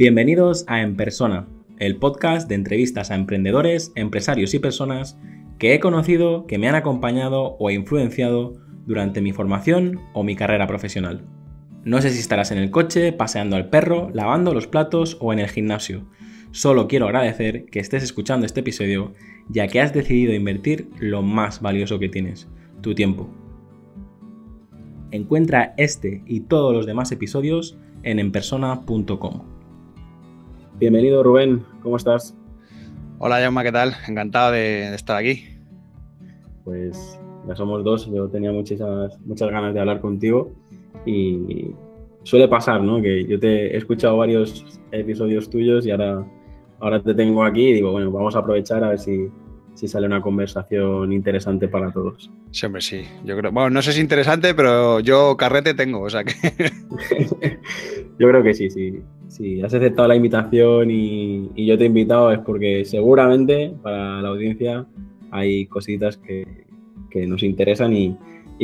Bienvenidos a En Persona, el podcast de entrevistas a emprendedores, empresarios y personas que he conocido, que me han acompañado o influenciado durante mi formación o mi carrera profesional. No sé si estarás en el coche, paseando al perro, lavando los platos o en el gimnasio. Solo quiero agradecer que estés escuchando este episodio ya que has decidido invertir lo más valioso que tienes, tu tiempo. Encuentra este y todos los demás episodios en enpersona.com. Bienvenido Rubén, ¿cómo estás? Hola Jaume, ¿qué tal? Encantado de, estar aquí. Pues ya somos dos, yo tenía muchas, muchas ganas de hablar contigo y suele pasar, ¿no? Que yo te he escuchado varios episodios tuyos y ahora, ahora te tengo aquí y digo, bueno, vamos a aprovechar a ver si, si sale una conversación interesante para todos. Siempre sí, yo creo. Bueno, no sé si es interesante, pero yo carrete tengo, o sea que. yo creo que sí, sí si has aceptado la invitación y, yo te he invitado es porque seguramente para la audiencia hay cositas que, nos interesan y,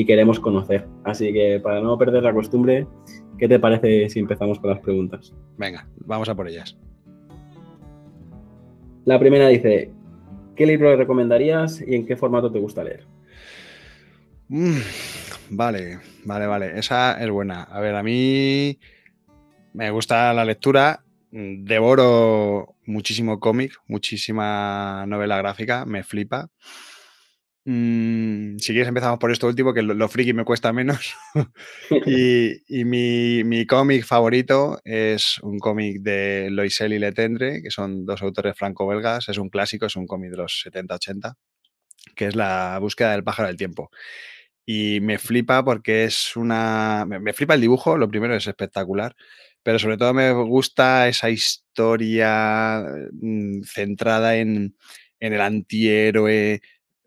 queremos conocer. Así que para no perder la costumbre, ¿qué te parece si empezamos con las preguntas? Venga, vamos a por ellas. La primera dice, ¿qué libro recomendarías y en qué formato te gusta leer? Mm, vale, vale, vale. Esa es buena. A ver, a mí me gusta la lectura, devoro muchísimo cómic, muchísima novela gráfica, me flipa. Mm, si quieres empezamos por esto último, que lo, friki me cuesta menos. y, mi, cómic favorito es un cómic de Loisel y Letendre, que son dos autores franco-belgas. Es un clásico, es un cómic de los 70-80, que es La búsqueda del pájaro del tiempo. Y me flipa porque es una... me flipa el dibujo, lo primero es espectacular pero sobre todo me gusta esa historia mm, centrada en, el antihéroe.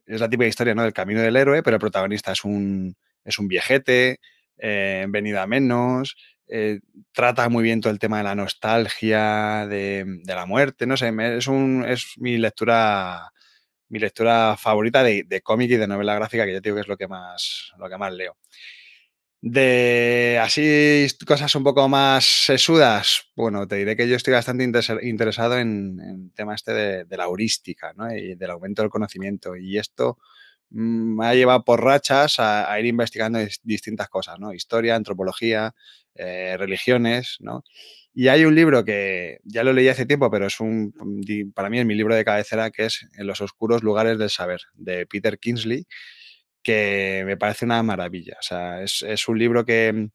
Es la típica historia ¿no? del camino del héroe, pero el protagonista es un, es un viejete, eh, venido a menos, eh, trata muy bien todo el tema de la nostalgia, de, la muerte, no sé, es, un, es mi lectura mi lectura favorita de, de cómic y de novela gráfica, que yo digo que es lo que más, lo que más leo. De así cosas un poco más sesudas, bueno, te diré que yo estoy bastante interesado en, el tema este de, la heurística ¿no? y del aumento del conocimiento. Y esto mm, me ha llevado por rachas a, ir investigando distintas cosas, ¿no? Historia, antropología, eh, religiones, ¿no? Y hay un libro que ya lo leí hace tiempo, pero es un, para mí es mi libro de cabecera, que es En los oscuros lugares del saber, de Peter Kingsley que me parece una maravilla. O sea, es, un libro que mm,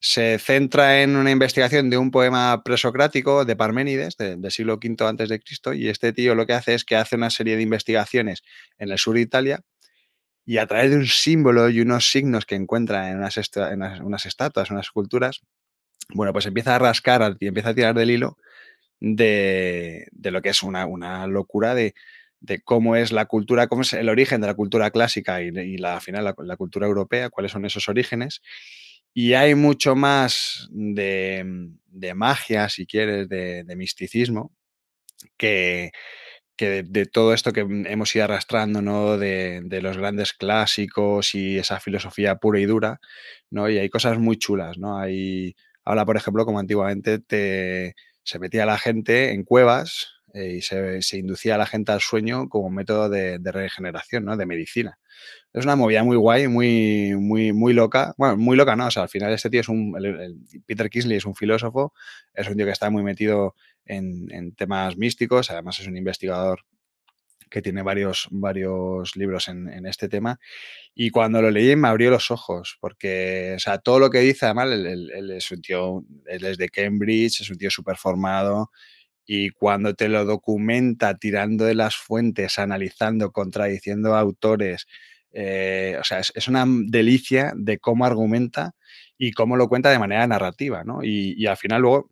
se centra en una investigación de un poema presocrático de Parménides, del siglo V antes de Cristo, y este tío lo que hace es que hace una serie de investigaciones en el sur de Italia y a través de un símbolo y unos signos que encuentra en unas, unas estatuas, unas esculturas, bueno, pues empieza a rascar y empieza a tirar del hilo de, lo que es una, una locura de, de cómo es la cultura, cómo es el origen de la cultura clásica y, la, al final la, cultura europea, cuáles son esos orígenes. Y hay mucho más de, magia, si quieres, de, misticismo, que, de, todo esto que hemos ido arrastrando, ¿no? De, los grandes clásicos y esa filosofía pura y dura, ¿no? Y hay cosas muy chulas, ¿no? Hay, habla, por ejemplo, como antiguamente te, se metía la gente en cuevas, eh, y se, inducía a la gente al sueño como método de, regeneración, ¿no? De medicina. Es una movida muy guay, muy, muy, muy loca. Bueno, muy loca, ¿no? O sea, al final este tío es un... Peter Kingsley es un filósofo, es un tío que está muy metido en, temas místicos, además es un investigador que tiene varios, varios libros en, este tema. Y cuando lo leí me abrió los ojos, porque, o sea, todo lo que dice, además, él, es un tío, él es de Cambridge, es un tío súper formado, y cuando te lo documenta tirando de las fuentes, analizando, contradiciendo autores, eh, o sea, es, una delicia de cómo argumenta y cómo lo cuenta de manera narrativa, ¿no? Y, al final luego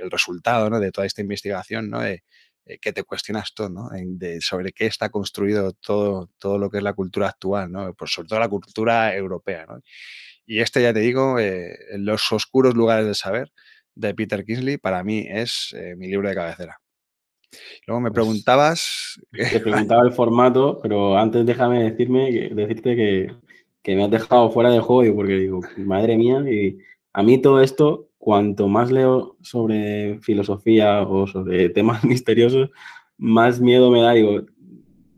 el resultado ¿no? de toda esta investigación, ¿no? De, eh, que te cuestionas todo, ¿no? Sobre qué está construido todo, todo lo que es la cultura actual, ¿no? Pues sobre todo la cultura europea, ¿no? Y este, ya te digo, eh, los oscuros lugares del saber, de Peter Kingsley para mí es eh, mi libro de cabecera. Luego me pues preguntabas... Te preguntaba el formato, pero antes déjame decirme, decirte que, me has dejado fuera de juego porque digo, madre mía, y a mí todo esto, cuanto más leo sobre filosofía o sobre temas misteriosos, más miedo me da, digo,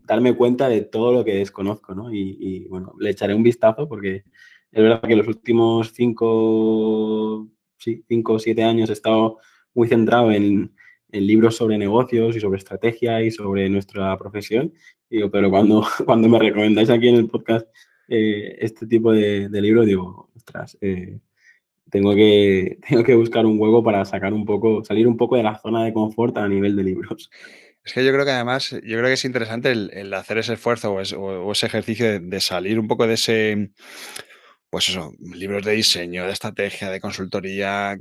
darme cuenta de todo lo que desconozco, ¿no? Y, bueno, le echaré un vistazo porque es verdad que los últimos cinco, sí, cinco o siete años he estado muy centrado en, libros sobre negocios y sobre estrategia y sobre nuestra profesión. Pero cuando, cuando me recomendáis aquí en el podcast eh, este tipo de, de libros, digo, ostras, eh, tengo, que, tengo que buscar un huevo para sacar un poco, salir un poco de la zona de confort a nivel de libros. Es que yo creo que además, yo creo que es interesante el, hacer ese esfuerzo o, ese ejercicio de, salir un poco de ese, pues eso, libros de diseño, de estrategia, de consultoría.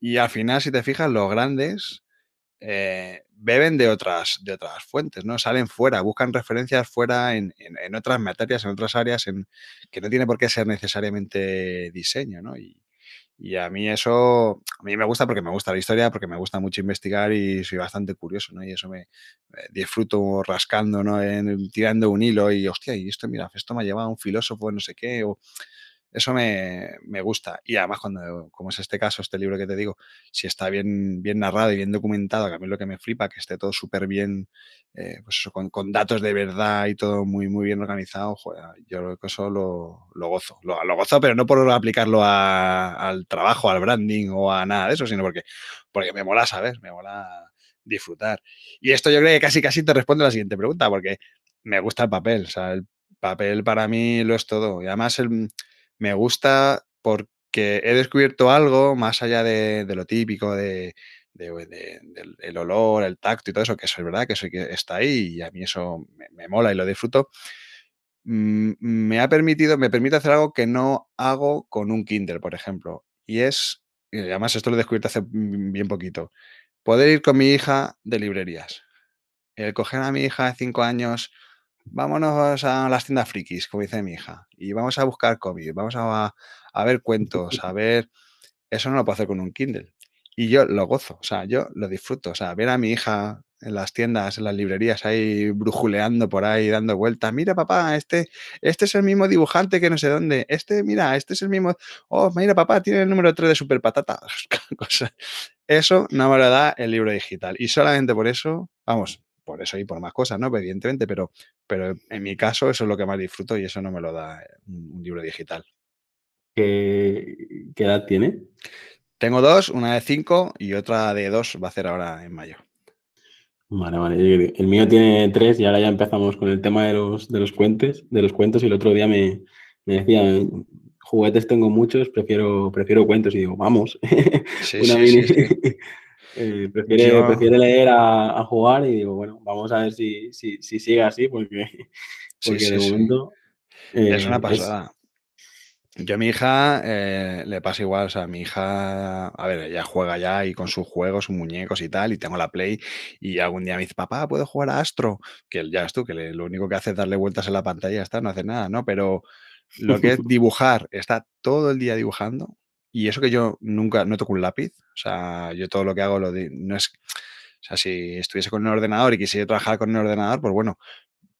y al final, si te fijas, los grandes eh, beben de otras, de otras fuentes, ¿no? Salen fuera, buscan referencias fuera en, otras materias, en otras áreas, en, que no tiene por qué ser necesariamente diseño, ¿no? Y, y a mí eso, a mí me gusta porque me gusta la historia, porque me gusta mucho investigar y soy bastante curioso, ¿no? Y eso me, disfruto rascando, ¿no? En, tirando un hilo y, hostia, y esto, mira, esto me ha llevado a un filósofo, no sé qué, o eso me, gusta. Y además, cuando, como es este caso, este libro que te digo, si está bien, bien narrado y bien documentado, que a mí lo que me flipa, que esté todo súper bien, eh, pues eso, con, datos de verdad y todo muy, muy bien organizado, yo eso lo, lo gozo. Lo, gozo, pero no por aplicarlo al trabajo, al branding o a nada de eso, sino porque, porque me mola saber, me mola disfrutar. Y esto yo creo que casi casi te responde a la siguiente pregunta, porque me gusta el papel, el papel para mí lo es todo. Y además el me gusta porque he descubierto algo más allá de, lo típico de, del olor, el tacto y todo eso, que eso es verdad, que eso está ahí y a mí eso me, mola y lo disfruto. Mm, me ha permitido, me permite hacer algo que no hago con un Kindle, por ejemplo. Y es, y además esto lo he descubierto hace bien poquito, poder ir con mi hija de librerías. El coger a mi hija de cinco años vámonos a las tiendas frikis, como dice mi hija, y vamos a buscar cómics, vamos a, ver cuentos, a ver... Eso no lo puedo hacer con un Kindle. Y yo lo gozo, o sea, yo lo disfruto. O sea, ver a mi hija en las tiendas, en las librerías, ahí brujuleando por ahí, dando vueltas. Mira, papá, este, este es el mismo dibujante que no sé dónde. Este, mira, este es el mismo. Oh, mira, papá, tiene el número 3 de Super Patata. Eso no me lo da el libro digital. Y solamente por eso, vamos, por eso y por más cosas, ¿no? Evidentemente, pero, pero en mi caso eso es lo que más disfruto y eso no me lo da eh, un, libro digital. ¿Qué, edad tiene? Tengo dos, una de cinco y otra de dos va a ser ahora en mayo. Vale, vale. El mío tiene tres y ahora ya empezamos con el tema de los, de los cuentos, de los cuentos y el otro día me, me decía, juguetes tengo muchos, prefiero, prefiero cuentos y digo, vamos. Sí, sí, sí, eh, prefiere, leer a, jugar y digo, bueno, vamos a ver si, si, sigue así, porque, porque de momento. es una eh, pasada. Yo a mi hija eh, le pasa igual, o sea, mi hija, a ver, ella juega ya y con sus juegos, sus muñecos y tal, y tengo la Play, y algún día me dice, papá, ¿puedo jugar a Astro? Que ya ves tú, que lo único que hace es darle vueltas en la pantalla está, no hace nada, ¿no? Pero lo que es dibujar, está todo el día dibujando, y eso que yo nunca, no toco un lápiz, o sea, yo todo lo que hago lo no es, o sea, si estuviese con un ordenador y quisiera trabajar con un ordenador, pues bueno,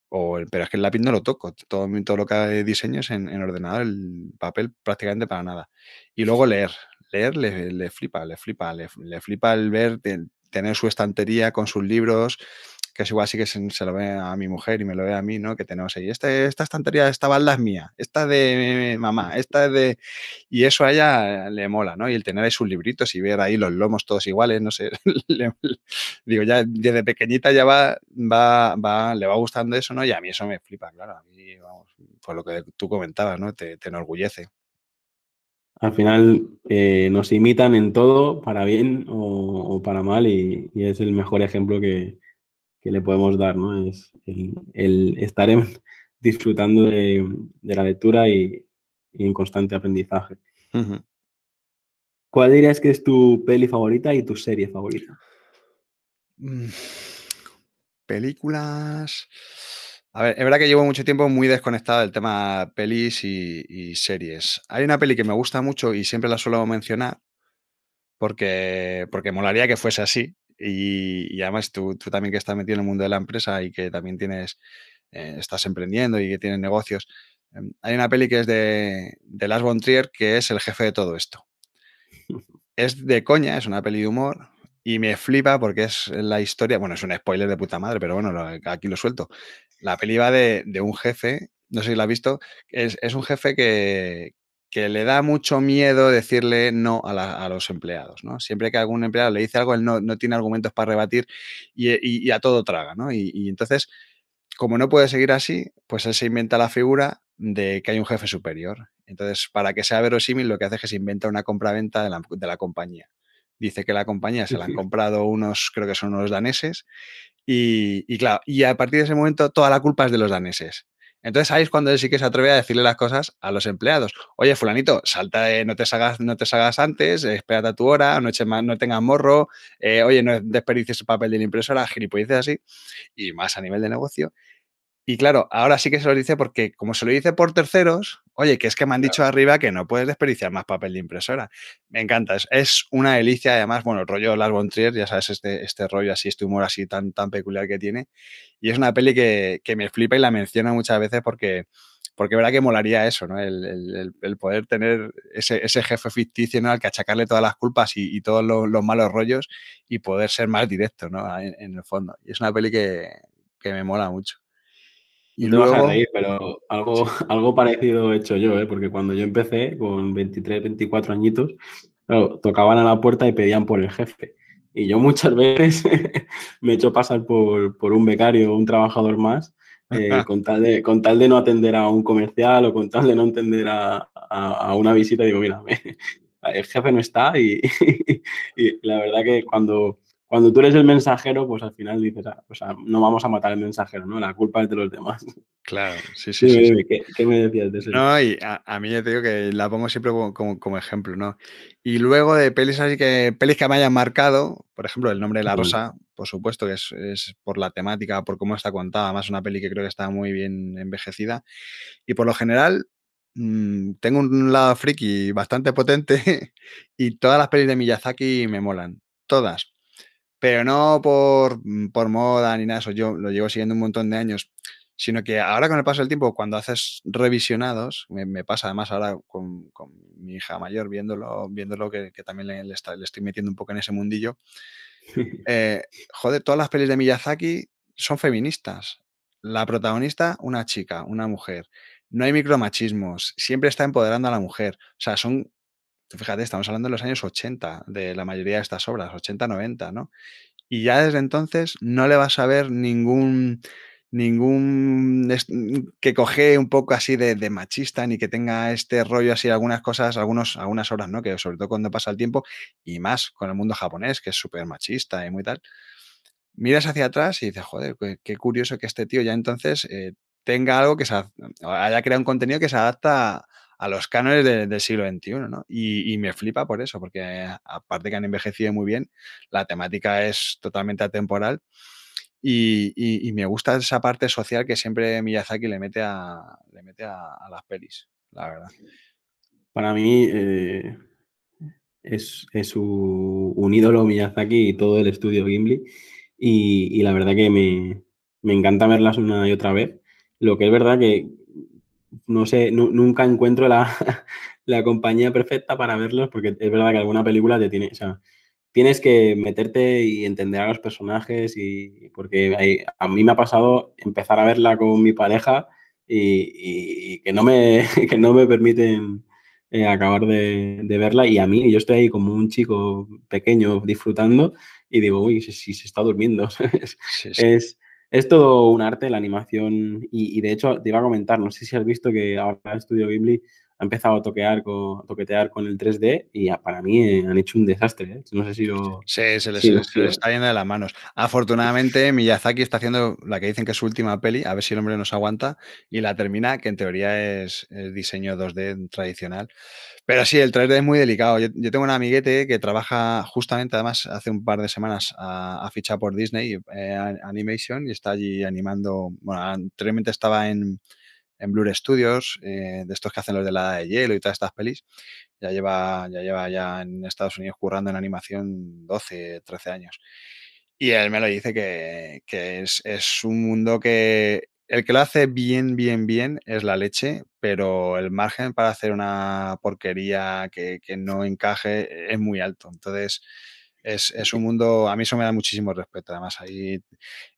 o, pero es que el lápiz no lo toco, todo, todo lo que diseño es en, ordenador, el papel prácticamente para nada. Y luego leer, leer le, flipa, le flipa, le, flipa el ver, tener su estantería con sus libros, que es igual sí que se, lo ve a mi mujer y me lo ve a mí, ¿no? Que tenemos ahí, este, esta estantería, esta balda es mía, esta es de mamá, esta es de... Y eso a ella le mola, ¿no? Y el tener ahí sus libritos y ver ahí los lomos todos iguales, no sé, digo, ya desde pequeñita ya va, va, va, le va gustando eso, ¿no? Y a mí eso me flipa, claro, a mí, vamos, por lo que tú comentabas, ¿no? Te, enorgullece. Al final eh, nos imitan en todo, para bien o, para mal, y, es el mejor ejemplo que, que le podemos dar, ¿no? Es el, estar disfrutando de, la lectura y, en constante aprendizaje. ¿Cuál dirías que es tu peli favorita y tu serie favorita? Mm, películas. A ver, es verdad que llevo mucho tiempo muy desconectado del tema pelis y, series. Hay una peli que me gusta mucho y siempre la suelo mencionar porque, porque molaría que fuese así, y, además tú, también que estás metido en el mundo de la empresa y que también tienes, eh, estás emprendiendo y que tienes negocios. Em, hay una peli que es de, de Las Trier que es el jefe de todo esto. es de coña, es una peli de humor y me flipa porque es la historia, bueno, es un spoiler de puta madre, pero bueno, aquí lo suelto. La peli va de, un jefe, no sé si la has visto, es, es un jefe que, que le da mucho miedo decirle no a, los empleados, ¿no? Siempre que algún empleado le dice algo, él no, tiene argumentos para rebatir y, a todo traga, ¿no? Y, entonces, como no puede seguir así, pues él se inventa la figura de que hay un jefe superior. Entonces, para que sea verosímil, lo que hace es que se inventa una compraventa de la, de la compañía. Dice que la compañía se la han comprado unos, creo que son unos daneses, y, y, claro, y a partir de ese momento toda la culpa es de los daneses. Entonces ahí es cuando él sí que se atreve a decirle las cosas a los empleados. Oye, fulanito, salta, no te salgas, no te salgas antes, espérate a tu hora, no, eches más, no tengas morro, eh, oye, no desperdicies el papel de la impresora, gilipolleces así, y más a nivel de negocio. Y claro, ahora sí que se lo dice porque como se lo dice por terceros, oye, que es que me han dicho arriba que no puedes desperdiciar más papel de impresora. Me encanta, es, una delicia, además, bueno, el rollo Lars von Trier, ya sabes, este, este rollo así, este humor así tan, tan peculiar que tiene. Y es una peli que, me flipa y la menciona muchas veces porque, porque verdad que molaría eso, ¿no? El, poder tener ese, jefe ficticio, ¿no? Al que achacarle todas las culpas y, todos los, malos rollos y poder ser más directo, ¿no? En, el fondo. Y es una peli que me mola mucho. Y no luego... vas a reír, pero algo, algo parecido he hecho yo, ¿eh? porque cuando yo empecé con 23, 24 añitos, tocaban a la puerta y pedían por el jefe. Y yo muchas veces me he hecho pasar por, por un becario o un trabajador más eh, con, tal de, con tal de no atender a un comercial o con tal de no atender a, a, una visita. Digo, mira, el jefe no está y, y la verdad que cuando cuando tú eres el mensajero, pues al final dices, ah, o sea, no vamos a matar al mensajero, ¿no? La culpa es de los demás. Claro, sí, sí. sí, ¿Qué, me decías de eso? No, y a, mí ya te digo que la pongo siempre como, ejemplo, ¿no? Y luego de pelis así que, pelis que me hayan marcado, por ejemplo, El nombre de la rosa, por supuesto, que es, por la temática, por cómo está contada, además una peli que creo que está muy bien envejecida. Y por lo general, mm, tengo un lado friki bastante potente y todas las pelis de Miyazaki me molan, todas pero no mm, por, moda ni nada, eso yo lo llevo siguiendo un montón de años, sino que ahora con el paso del tiempo, cuando haces revisionados, me, pasa además ahora con, mi hija mayor, viéndolo, viéndolo que, también le, estoy metiendo un poco en ese mundillo, eh, joder, todas las pelis de Miyazaki son feministas. La protagonista, una chica, una mujer. No hay micromachismos, siempre está empoderando a la mujer. O sea, son Fíjate, estamos hablando de los años 80, de la mayoría de estas obras, 80, 90, ¿no? Y ya desde entonces no le vas a ver ningún, ningún que coge un poco así de, machista, ni que tenga este rollo así, algunas cosas, algunos, algunas obras, ¿no? Que sobre todo cuando pasa el tiempo, y más con el mundo japonés, que es súper machista y muy tal. Miras hacia atrás y dices, joder, qué, curioso que este tío ya entonces eh, tenga algo que se haya creado un contenido que se adapta a los cánones del siglo XXI, ¿no? Y, me flipa por eso, porque aparte que han envejecido muy bien, la temática es totalmente atemporal y, me gusta esa parte social que siempre Miyazaki le mete a, le mete a, las pelis, la verdad. Para mí eh, es, un ídolo Miyazaki y todo el estudio Gimli y, la verdad que me, me encanta verlas una y otra vez. Lo que es verdad que no sé, nunca encuentro la, compañía perfecta para verlos, porque es verdad que alguna película te tiene, o sea, tienes que meterte y entender a los personajes y porque a mí me ha pasado empezar a verla con mi pareja y, que, no me, que no me permiten eh, acabar de, verla y a mí, yo estoy ahí como un chico pequeño disfrutando y digo, uy, si, se está durmiendo. es, es todo un arte la animación y, de hecho te iba a comentar, no sé si has visto que ahora estudio Ghibli ha empezado a toquear con, toquetear con el 3D y para mí eh, han hecho un desastre. ¿eh? No sé si lo... Sí, se les, está yendo de las manos. Afortunadamente Miyazaki está haciendo la que dicen que es su última peli, a ver si el hombre nos aguanta, y la termina, que en teoría es el diseño 2D tradicional. Pero sí, el 3D es muy delicado. Yo, tengo un amiguete que trabaja justamente, además, hace un par de semanas a, ficha por Disney eh, Animation y está allí animando. Bueno, anteriormente estaba en, en Blur Studios, eh, de estos que hacen los de la de hielo y todas estas pelis. Ya lleva, ya lleva ya en Estados Unidos currando en animación 12, 13 años. Y él me lo dice que, que es, es un mundo que el que lo hace bien, bien, bien es la leche, pero el margen para hacer una porquería que, que no encaje es muy alto. Entonces, es, un mundo, a mí eso me da muchísimo respeto. Además, ahí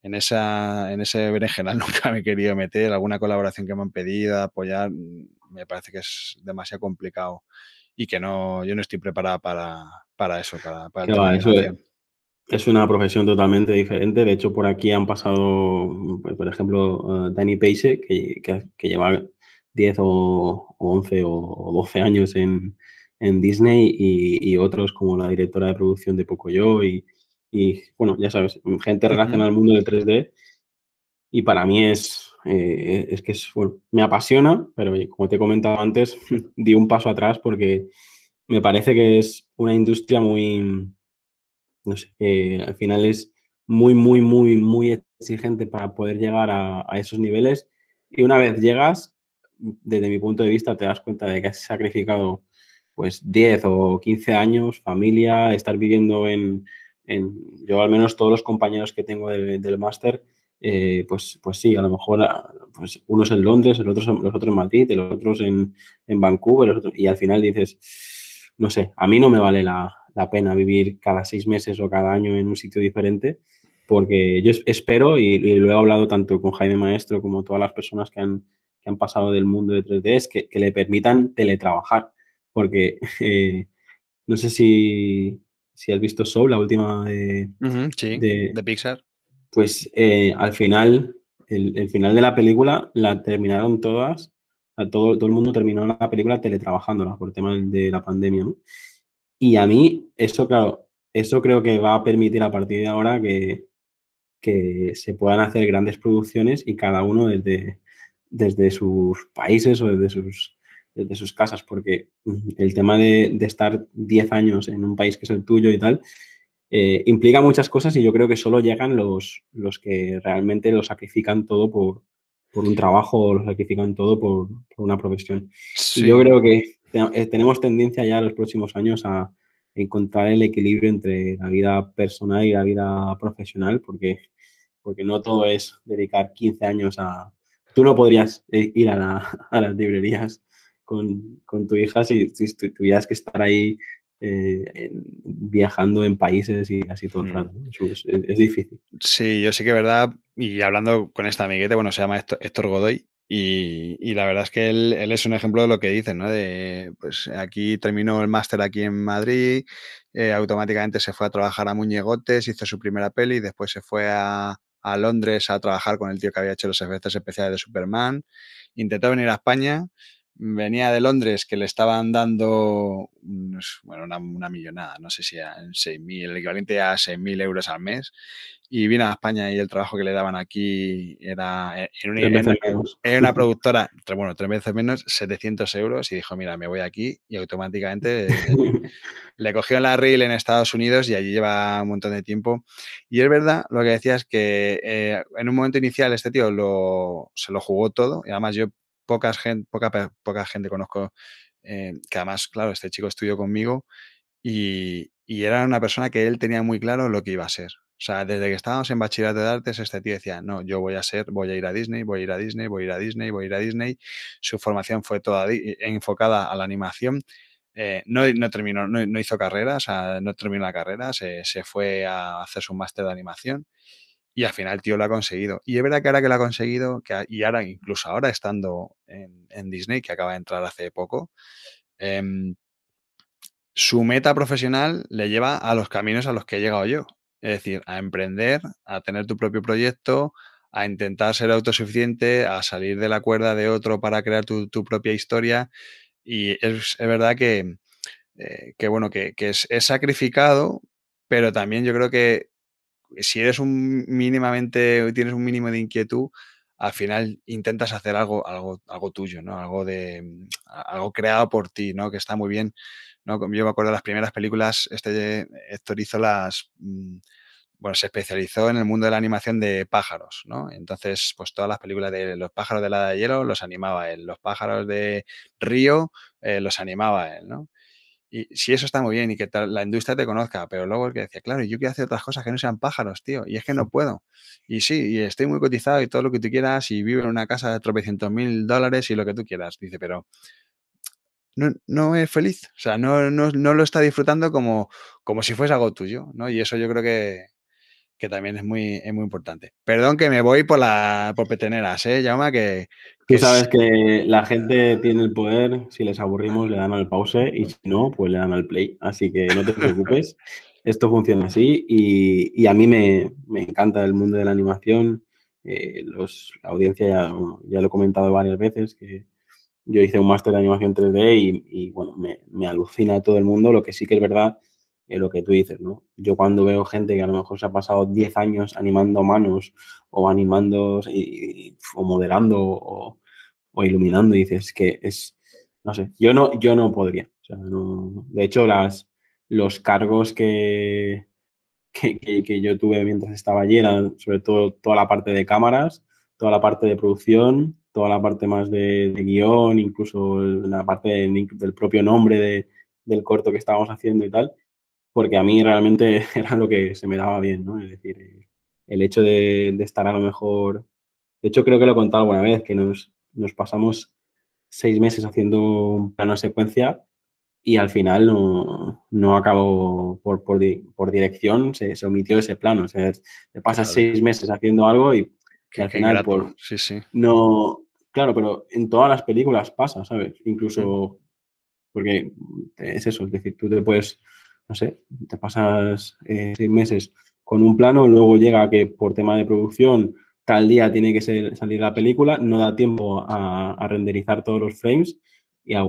en, esa, en ese berenjenal nunca me he querido meter. Alguna colaboración que me han pedido, apoyar, mm, me parece que es demasiado complicado y que no, yo no estoy preparada para, para eso. Para, para eso es, una profesión totalmente diferente. De hecho, por aquí han pasado, pues, por ejemplo, uh, Danny Pace, que, que, lleva 10 o, 11 o 12 años en, en Disney y, otros como la directora de producción de Pocoyo y, y bueno, ya sabes, gente relacionada al mundo del 3D. Y para mí es, eh, es que es, me apasiona, pero como te he comentado antes, di un paso atrás porque me parece que es una industria muy, no sé, al final es muy, muy, muy, muy exigente para poder llegar a, a, esos niveles. Y una vez llegas, desde mi punto de vista, te das cuenta de que has sacrificado pues 10 o 15 años, familia, estar viviendo en, yo al menos todos los compañeros que tengo del máster, eh, pues, pues sí, a lo mejor ah, pues unos en Londres, el otro, los otros en Madrid, los otros en, en Vancouver, y al final dices, no sé, a mí no me vale la, pena vivir cada seis meses o cada año en un sitio diferente, porque yo espero, y, lo he hablado tanto con Jaime Maestro como todas las personas que han, que han pasado del mundo de 3D, es que, que le permitan teletrabajar porque eh, no sé si, has visto Soul, la última de, de, Pixar. Pues eh, al final, el, final de la película la terminaron todas, todo, todo el mundo terminó la película teletrabajándola por el tema de la pandemia. Y a mí, eso, claro, eso creo que va a permitir a partir de ahora que, que se puedan hacer grandes producciones y cada uno desde, desde sus países o desde sus de sus casas, porque el tema de, estar 10 años en un país que es el tuyo y tal, eh, implica muchas cosas y yo creo que solo llegan los, los que realmente lo sacrifican todo por, un trabajo o lo sacrifican todo por, una profesión. Y yo creo que eh, tenemos tendencia ya en los próximos años a encontrar el equilibrio entre la vida personal y la vida profesional, porque, porque no todo es dedicar 15 años a... Tú no podrías eh, ir a, a las librerías con, con tu hija si, si, tuvieras que estar ahí eh, viajando en países y así todo el mm. Es, difícil. Sí, yo sí que es verdad, y hablando con esta amiguete, bueno, se llama Héctor Godoy, y, y, la verdad es que él, él, es un ejemplo de lo que dicen, ¿no? De, pues aquí terminó el máster aquí en Madrid, eh, automáticamente se fue a trabajar a Muñegotes, hizo su primera peli, después se fue a, a Londres a trabajar con el tío que había hecho los efectos especiales de Superman, intentó venir a España, venía de Londres que le estaban dando bueno, una, millonada, no sé si en 6.000, el equivalente a 6.000 euros al mes. Y vino a España y el trabajo que le daban aquí era en una, una productora, bueno, tres veces menos, 700 euros. Y dijo, mira, me voy aquí. Y automáticamente le cogió la reel en Estados Unidos y allí lleva un montón de tiempo. Y es verdad, lo que decía es que eh, en un momento inicial este tío lo, se lo jugó todo. Y además yo poca gente, poca, poca gente conozco, eh, que además, claro, este chico estudió conmigo y, era una persona que él tenía muy claro lo que iba a ser. O sea, desde que estábamos en bachillerato de artes, este tío decía, no, yo voy a ser, voy a ir a Disney, voy a ir a Disney, voy a ir a Disney, voy a ir a Disney. Su formación fue toda enfocada a la animación. Eh, no, no, terminó, no, hizo carrera, o sea, no terminó la carrera, se, se fue a hacer su máster de animación y al final tío lo ha conseguido. Y es verdad que ahora que lo ha conseguido, que, y ahora incluso ahora estando en, Disney, que acaba de entrar hace poco, em, su meta profesional le lleva a los caminos a los que he llegado yo. Es decir, a emprender, a tener tu propio proyecto, a intentar ser autosuficiente, a salir de la cuerda de otro para crear tu, propia historia. Y es, verdad que, eh, que bueno, que, es, es, sacrificado, pero también yo creo que si eres un mínimamente, tienes un mínimo de inquietud, al final intentas hacer algo, algo, algo tuyo, ¿no? Algo de mm, algo creado por ti, ¿no? Que está muy bien. ¿no? Yo me acuerdo de las primeras películas, este Héctor hizo las. Mm, bueno, se especializó en el mundo de la animación de pájaros, ¿no? Entonces, pues todas las películas de los pájaros de la de hielo los animaba él, los pájaros de río eh, los animaba él, ¿no? Y si eso está muy bien y que la industria te conozca, pero luego el que decía, claro, yo quiero hacer otras cosas que no sean pájaros, tío, y es que no puedo. Y sí, y estoy muy cotizado y todo lo que tú quieras, y vivo en una casa de tropecientos mil dólares y lo que tú quieras. Dice, pero no, no es feliz, o sea, no, no, no, lo está disfrutando como, como si fuese algo tuyo, ¿no? Y eso yo creo que, que también es muy, es muy importante. Perdón que me voy por la por peteneras, ¿eh, Llama Que, Tú sabes que la gente tiene el poder, si les aburrimos le dan al pause y si no, pues le dan al play. Así que no te preocupes, esto funciona así y, y a mí me, me, encanta el mundo de la animación. Eh, los, la audiencia ya, ya, lo he comentado varias veces, que yo hice un máster de animación 3D y, y bueno, me, me, alucina todo el mundo. Lo que sí que es verdad lo que tú dices, ¿no? Yo cuando veo gente que a lo mejor se ha pasado 10 años animando manos o animando o modelando o, iluminando, dices que es, no sé, yo no, yo no podría. O sea, no, de hecho, las, los cargos que, que, que, yo tuve mientras estaba allí eran sobre todo toda la parte de cámaras, toda la parte de producción, toda la parte más de, de guion, incluso la parte del propio nombre de, del corto que estábamos haciendo y tal porque a mí realmente era lo que se me daba bien, ¿no? Es decir, eh, el hecho de, estar a lo mejor... De hecho, creo que lo he contado alguna vez, que nos, nos pasamos seis meses haciendo un plano secuencia y al final no, no acabó por, por, por dirección, se, se, omitió ese plano. O sea, te pasas seis meses haciendo algo y que al final por, sí, sí. no... Claro, pero en todas las películas pasa, ¿sabes? Incluso porque es eso, es decir, tú te puedes no sé, te pasas eh, seis meses con un plano, luego llega que por tema de producción tal día tiene que ser, salir la película, no da tiempo a, renderizar todos los frames y a,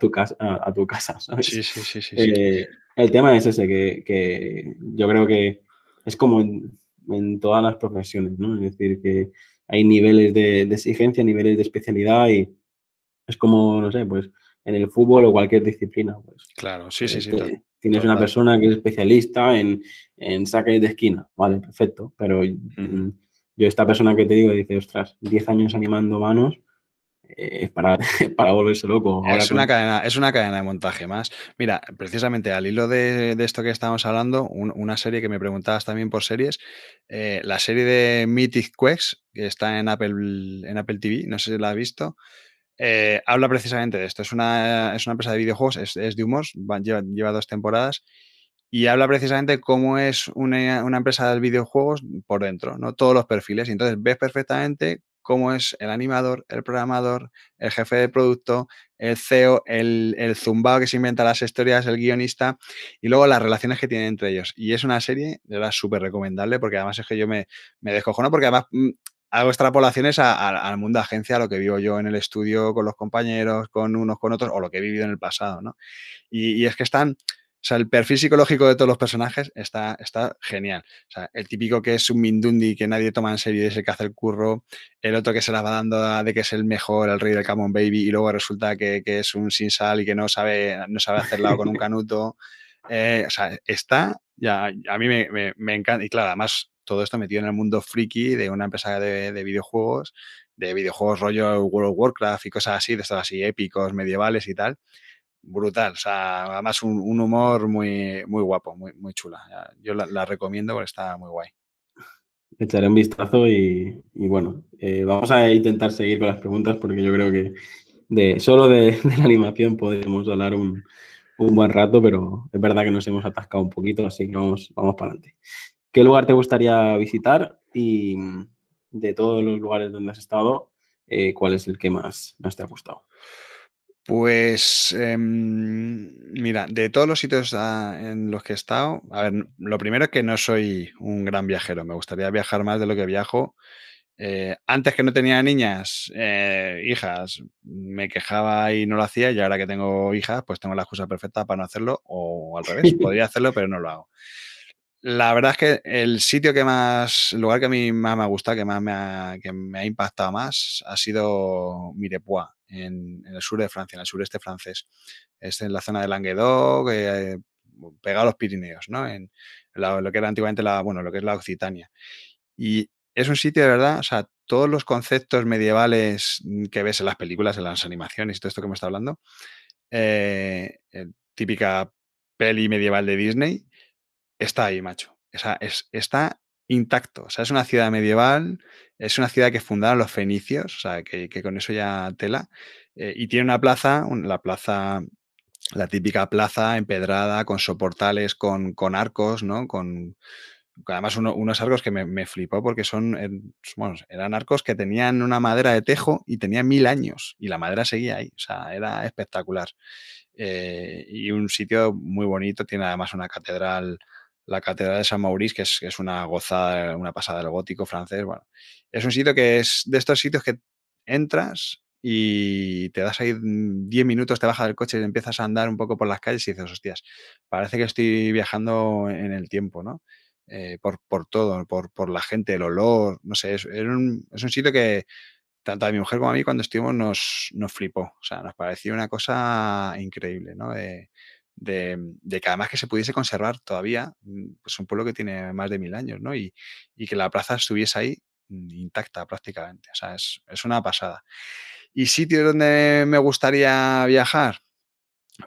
tu, casa, a, tu casa, ¿sabes? Sí, sí, sí. sí, eh, el tema es ese, que, que, yo creo que es como en, en, todas las profesiones, ¿no? Es decir, que hay niveles de, de exigencia, niveles de especialidad y es como, no sé, pues en el fútbol o cualquier disciplina. Pues, claro, sí, sí, sí. Este, tienes una persona que es especialista en, en saques de esquina, vale, perfecto, pero mm, yo esta persona que te digo dice, ostras, 10 años animando manos, eh, es para, para volverse loco. es, una cadena, es una cadena de montaje más. Mira, precisamente al hilo de, de esto que estábamos hablando, una serie que me preguntabas también por series, eh, la serie de Mythic Quest, que está en Apple, en Apple TV, no sé si la has visto, eh, habla precisamente de esto. Es una, es una empresa de videojuegos, es, de humos, lleva, lleva, dos temporadas y habla precisamente cómo es una, una, empresa de videojuegos por dentro, ¿no? Todos los perfiles. Y entonces ves perfectamente cómo es el animador, el programador, el jefe de producto, el CEO, el, el zumbao que se inventa las historias, el guionista y luego las relaciones que tienen entre ellos. Y es una serie, de verdad, súper recomendable porque además es que yo me, me descojono porque además mm, hago extrapolaciones al mundo de agencia, a lo que vivo yo en el estudio con los compañeros, con unos, con otros, o lo que he vivido en el pasado, ¿no? Y, es que están, o sea, el perfil psicológico de todos los personajes está, está genial. O sea, el típico que es un Mindundi que nadie toma en serio y es el que hace el curro, el otro que se la va dando de que es el mejor, el rey del Camon Baby, y luego resulta que, que, es un sin sal y que no sabe, no sabe hacerlo con un canuto. Eh, o sea, está, ya, a mí me, me, me encanta, y claro, además todo esto metido en el mundo friki de una empresa de, videojuegos, de videojuegos rollo World of Warcraft y cosas así, de estos así épicos, medievales y tal. Brutal, o sea, además un, humor muy, muy guapo, muy, muy chula. Yo la, recomiendo porque está muy guay. Echaré un vistazo y, bueno, eh, vamos a intentar seguir con las preguntas porque yo creo que de, solo de, la animación podemos hablar un, un, buen rato, pero es verdad que nos hemos atascado un poquito, así que vamos, vamos para adelante. ¿Qué lugar te gustaría visitar? Y mm, de todos los lugares donde has estado, eh, ¿cuál es el que más, te ha gustado? Pues em, mira, de todos los sitios ah, en los que he estado, a ver, lo primero es que no soy un gran viajero, me gustaría viajar más de lo que viajo. Eh, antes que no tenía niñas, eh, hijas, me quejaba y no lo hacía y ahora que tengo hijas, pues tengo la excusa perfecta para no hacerlo o al revés, podría hacerlo pero no lo hago. La verdad es que el sitio que más, el lugar que a mí más me ha gustado, que más me ha, que me ha impactado más, ha sido Mirepoix, en, el sur de Francia, en el sureste francés. Es en la zona de Languedoc, eh, pegado a los Pirineos, ¿no? En lo que era antiguamente la, bueno, lo que es la Occitania. Y es un sitio de verdad, o sea, todos los conceptos medievales que ves en las películas, en las animaciones y todo esto que me está hablando, eh, típica peli medieval de Disney, está ahí, macho. O sea, es, está intacto. O sea, es una ciudad medieval, es una ciudad que fundaron los fenicios, o sea, que, con eso ya tela. Eh, y tiene una plaza, la plaza, la típica plaza empedrada, con soportales, con, con arcos, ¿no? Con, además unos arcos que me, flipó porque son, bueno, eran arcos que tenían una madera de tejo y tenían mil años y la madera seguía ahí, o sea, era espectacular. Eh, y un sitio muy bonito, tiene además una catedral, la catedral de San Maurice, que es, es una gozada, una pasada del gótico francés, bueno, es un sitio que es de estos sitios que entras y te das ahí 10 minutos, te bajas del coche y empiezas a andar un poco por las calles y dices, hostias, parece que estoy viajando en el tiempo, ¿no? Eh, por, todo, por, la gente, el olor, no sé, es, un, sitio que tanto a mi mujer como a mí cuando estuvimos nos, nos flipó, o sea, nos pareció una cosa increíble, ¿no? De, que además que se pudiese conservar todavía, mm, pues un pueblo que tiene más de mil años, ¿no? Y, que la plaza estuviese ahí mm, intacta prácticamente, o sea, es, es una pasada. ¿Y sitios donde me gustaría viajar?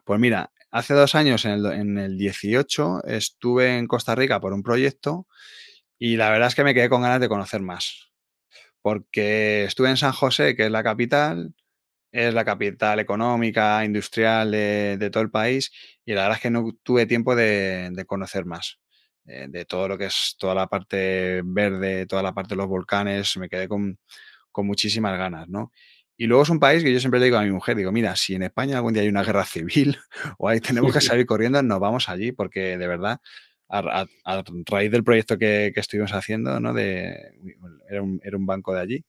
Pues mira, Hace dos años, en el, 18, estuve en Costa Rica por un proyecto y la verdad es que me quedé con ganas de conocer más. Porque estuve en San José, que es la capital, es la capital económica, industrial de, todo el país, y la verdad es que no tuve tiempo de, conocer más. Eh, de todo lo que es toda la parte verde, toda la parte de los volcanes, me quedé con, muchísimas ganas, ¿no? Y luego es un país que yo siempre le digo a mi mujer, digo, mira, si en España algún día hay una guerra civil o ahí tenemos que salir corriendo, nos vamos allí, porque de verdad, a, raíz del proyecto que, estuvimos haciendo, ¿no? De, era, un, banco de allí,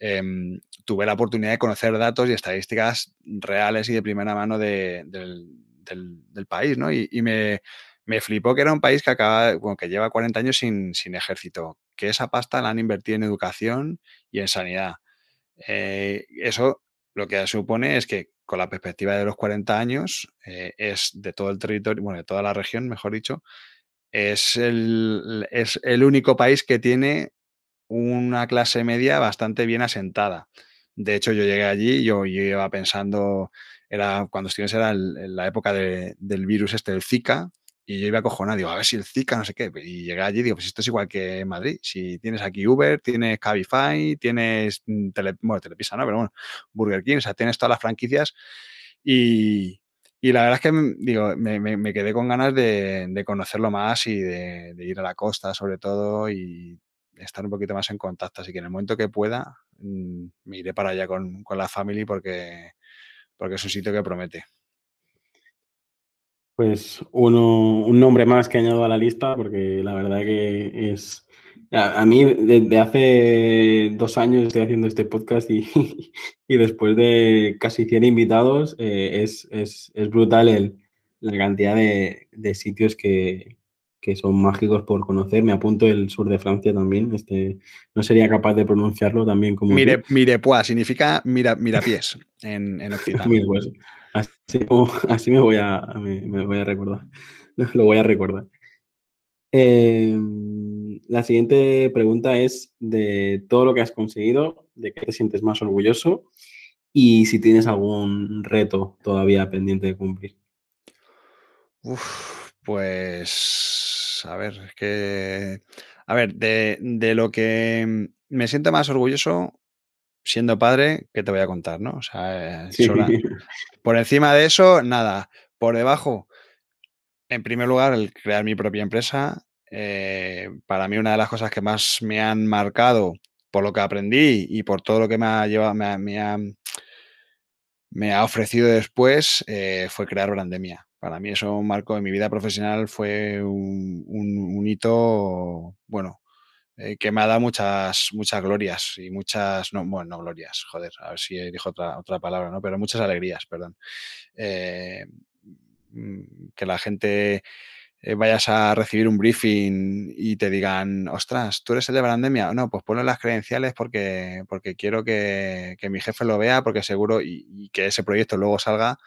em, tuve la oportunidad de conocer datos y estadísticas reales y de primera mano del, país, ¿no? Y, me, flipó que era un país que acaba, que lleva 40 años sin, sin ejército, que esa pasta la han invertido en educación y en sanidad eh, eso lo que supone es que con la perspectiva de los 40 años eh, es de todo el territorio, bueno, de toda la región, mejor dicho, es el, es el único país que tiene una clase media bastante bien asentada. De hecho, yo llegué allí, yo, yo iba pensando, era cuando estuvimos era en la época del virus este, del Zika, y yo iba acojonado, digo, a ver si el Zika, no sé qué. Y llegué allí y digo, pues esto es igual que en Madrid. Si tienes aquí Uber, tienes Cabify, tienes mm, tele, bueno, Telepisa, ¿no? Pero bueno, Burger King, o sea, tienes todas las franquicias. Y, la verdad es que mm, digo, me, quedé con ganas de, conocerlo más y de, ir a la costa, sobre todo, y estar un poquito más en contacto. Así que en el momento que pueda, mm, me iré para allá con, con la family porque, porque es un sitio que promete. Pues uno, un nombre más que añado a la lista, porque la verdad que es... A, mí, desde hace dos años estoy haciendo este podcast y, y después de casi 100 invitados, eh, es, es, es, brutal el, la cantidad de, de sitios que, que, son mágicos por conocer. Me apunto el sur de Francia también. Este, no sería capaz de pronunciarlo también como. Mire, mire pues, significa mira, mira pies en, en pues, Así, me, voy a, me, voy a recordar. Lo voy a recordar. Em, la siguiente pregunta es de todo lo que has conseguido, de qué te sientes más orgulloso y si tienes algún reto todavía pendiente de cumplir. pues, a ver, que... A ver, de, de, lo que me siento más orgulloso, siendo padre, ¿qué te voy a contar, no? O sea, eh, por encima de eso, nada. Por debajo, en primer lugar, el crear mi propia empresa. Eh, para mí, una de las cosas que más me han marcado por lo que aprendí y por todo lo que me ha llevado, me ha, me ha, ofrecido después, eh, fue crear Brandemia. Para mí eso marcó en mi vida profesional, fue un, hito, bueno, eh, que me ha dado muchas, muchas glorias y muchas, no, bueno, no glorias, joder, a ver si dijo otra, otra palabra, ¿no? Pero muchas alegrías, perdón. Eh, mm, que la gente eh, vayas a recibir un briefing y te digan, ostras, tú eres el de Brandemia. No, pues ponlo las credenciales porque, porque quiero que, mi jefe lo vea, porque seguro y, que ese proyecto luego salga.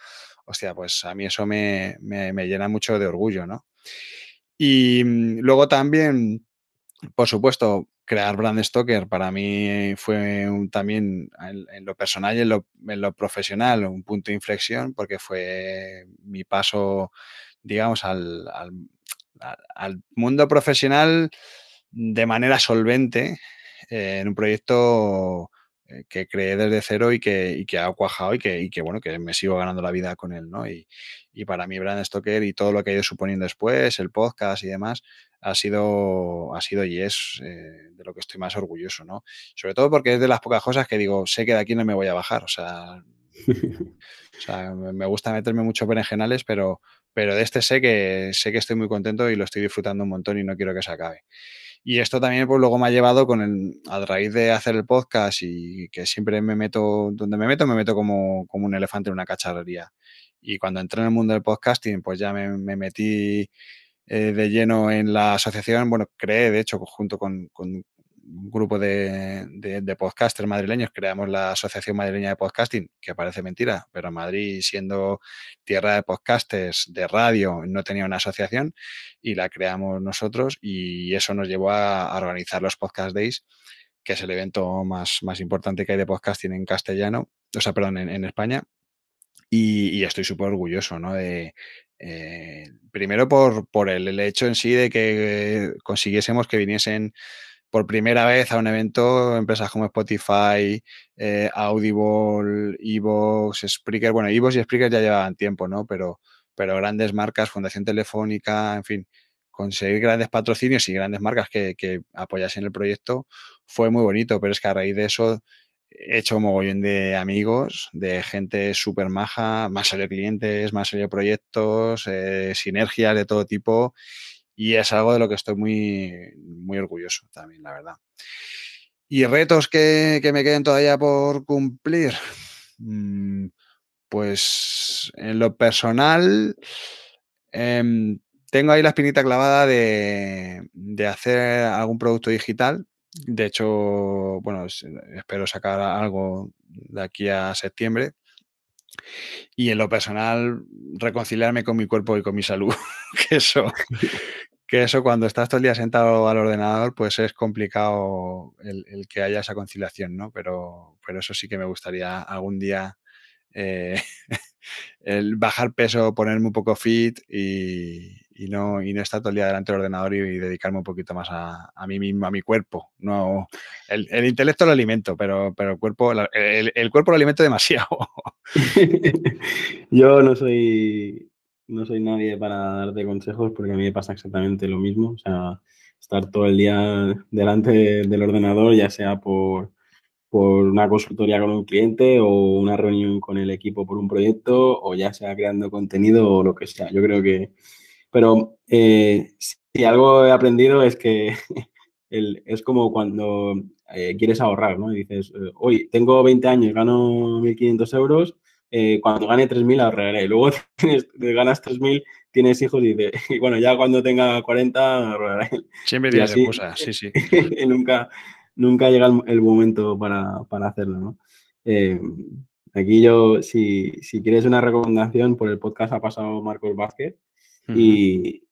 Hostia, pues a mí eso me, me llena mucho de orgullo, ¿no? Y mm, luego también por supuesto, crear Brand Stoker para mí fue también en, lo personal y en lo, profesional un punto de inflexión porque fue mi paso, digamos, al, al mundo profesional de manera solvente eh, en un proyecto que creé desde cero y que, que ha cuajado y que, que, bueno, que me sigo ganando la vida con él, ¿no? Y, para mí Brand Stoker y todo lo que ha ido suponiendo después, el podcast y demás, ha sido, ha sido y es eh, de lo que estoy más orgulloso, ¿no? Sobre todo porque es de las pocas cosas que digo, sé que de aquí no me voy a bajar, o sea, me gusta meterme mucho berenjenales, pero, pero de este sé que, sé que estoy muy contento y lo estoy disfrutando un montón y no quiero que se acabe. Y esto también pues luego me ha llevado con el, a raíz de hacer el podcast y que siempre me meto, donde me meto, me meto como, como un elefante en una cacharrería. Y cuando entré en el mundo del podcasting, pues ya me, me metí eh, de lleno en la asociación. Bueno, creé, de hecho, junto con, con un grupo de, de, podcasters madrileños creamos la Asociación Madrileña de Podcasting, que parece mentira, pero Madrid, siendo tierra de podcasters de radio, no tenía una asociación y la creamos nosotros y eso nos llevó a, organizar los Podcast Days, que es el evento más, más importante que hay de podcasting en castellano, o sea, perdón, en, España. Y, estoy súper orgulloso, ¿no? De, eh, primero por, por el, hecho en sí de que consiguiésemos que viniesen por primera vez a un evento empresas como Spotify, eh, Audible, Evox, Spreaker. Bueno, Evox y Spreaker ya llevaban tiempo, ¿no? Pero, pero grandes marcas, Fundación Telefónica, en fin, conseguir grandes patrocinios y grandes marcas que, que apoyasen el proyecto fue muy bonito, pero es que a raíz de eso he hecho un mogollón de amigos, de gente súper maja, más serie de clientes, más serie de proyectos, eh, sinergias de todo tipo y es algo de lo que estoy muy, muy orgulloso también, la verdad. ¿Y retos que, me queden todavía por cumplir? Mm, pues en lo personal, em, tengo ahí la espinita clavada de, hacer algún producto digital. De hecho, bueno, espero sacar algo de aquí a septiembre. Y en lo personal, reconciliarme con mi cuerpo y con mi salud, que eso, que eso cuando estás todo el día sentado al ordenador, pues es complicado el, que haya esa conciliación, ¿no? Pero, pero eso sí que me gustaría algún día eh, el bajar peso, ponerme un poco fit y, no, y no estar todo el día delante del ordenador y, dedicarme un poquito más a, mí mismo, a mi cuerpo. No, el, intelecto lo alimento, pero, pero el, cuerpo, el, el cuerpo lo alimento demasiado. Yo no soy no soy nadie para darte consejos porque a mí me pasa exactamente lo mismo. O sea, estar todo el día delante del ordenador, ya sea por, por una consultoría con un cliente o una reunión con el equipo por un proyecto o ya sea creando contenido o lo que sea. Yo creo que... Pero eh, si algo he aprendido es que es como cuando eh, quieres ahorrar, ¿no? Y dices, eh, hoy tengo 20 años, gano 1.500 euros, eh, cuando gane 3.000 ahorraré. Y luego tienes, ganas 3.000, tienes hijos y dices, y bueno, ya cuando tenga 40 ahorraré. Siempre tienes cosas, sí, sí. nunca, nunca llega el, momento para, hacerlo, ¿no? Eh, aquí yo, si, si, quieres una recomendación, por el podcast ha pasado Marcos Vázquez y,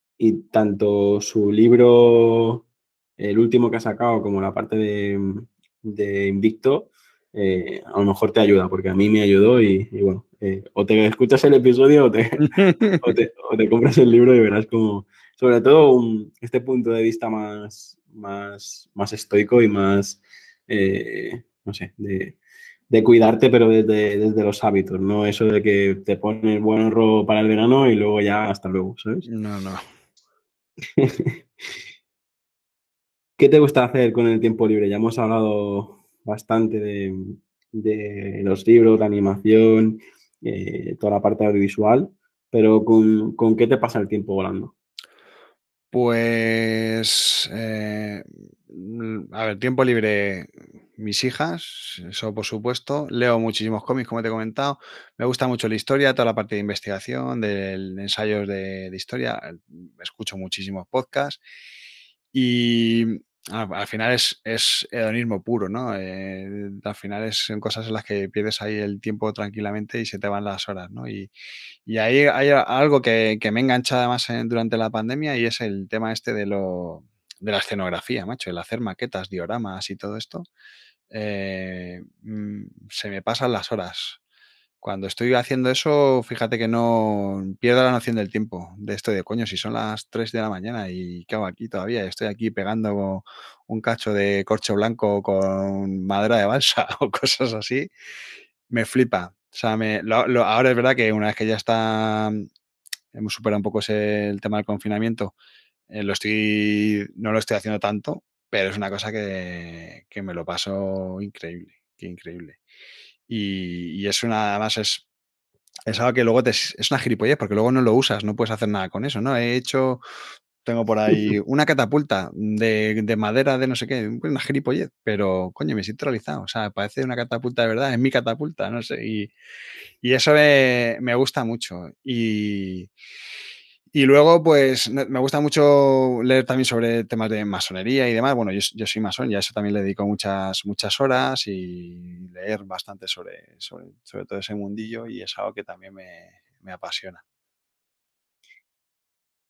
tanto su libro, el último que ha sacado, como la parte de, de Invicto, eh, a lo mejor te ayuda, porque a mí me ayudó y, bueno, eh, o te escuchas el episodio o te, o te, compras el libro y verás como, sobre todo este punto de vista más, más, más estoico y más, eh, no sé, de, de, cuidarte, pero desde, desde los hábitos, no eso de que te pones buen robo para el verano y luego ya hasta luego, ¿sabes? No, no. ¿Qué te gusta hacer con el tiempo libre? Ya hemos hablado bastante de, los libros, la animación, eh, toda la parte audiovisual, pero ¿con, ¿con, qué te pasa el tiempo volando? Pues, eh, a ver, tiempo libre, mis hijas, eso por supuesto. Leo muchísimos cómics, como te he comentado. Me gusta mucho la historia, toda la parte de investigación, de, ensayos de, de, historia. Escucho muchísimos podcasts. Y, al, final es, hedonismo puro, ¿no? Eh, al final es, son cosas en las que pierdes ahí el tiempo tranquilamente y se te van las horas, ¿no? Y, ahí hay algo que, que, me engancha además durante la pandemia y es el tema este de, lo, de la escenografía, macho, el hacer maquetas, dioramas y todo esto, eh, mm, se me pasan las horas. Cuando estoy haciendo eso, fíjate que no pierdo la noción del tiempo, de esto de coño, si son las 3 de la mañana y ¿qué hago aquí todavía? Estoy aquí pegando un cacho de corcho blanco con madera de balsa o cosas así, me flipa. O sea, me, ahora es verdad que una vez que ya está, hemos superado un poco ese, el tema del confinamiento, eh, lo estoy, no lo estoy haciendo tanto, pero es una cosa que, que me lo paso increíble, que increíble. Y, y es una, además es, es algo que luego te, es una gilipollez porque luego no lo usas, no puedes hacer nada con eso, ¿no? He hecho, tengo por ahí una catapulta de, de madera de no sé qué, una gilipollez, pero coño, me siento realizado, o sea, parece una catapulta de verdad, es mi catapulta, no sé, y, y eso me, me gusta mucho. Y, y luego, pues me gusta mucho leer también sobre temas de masonería y demás. Bueno, yo, soy masón y a eso también le dedico muchas, muchas horas y leer bastante sobre, sobre, todo ese mundillo y es algo que también me, me apasiona.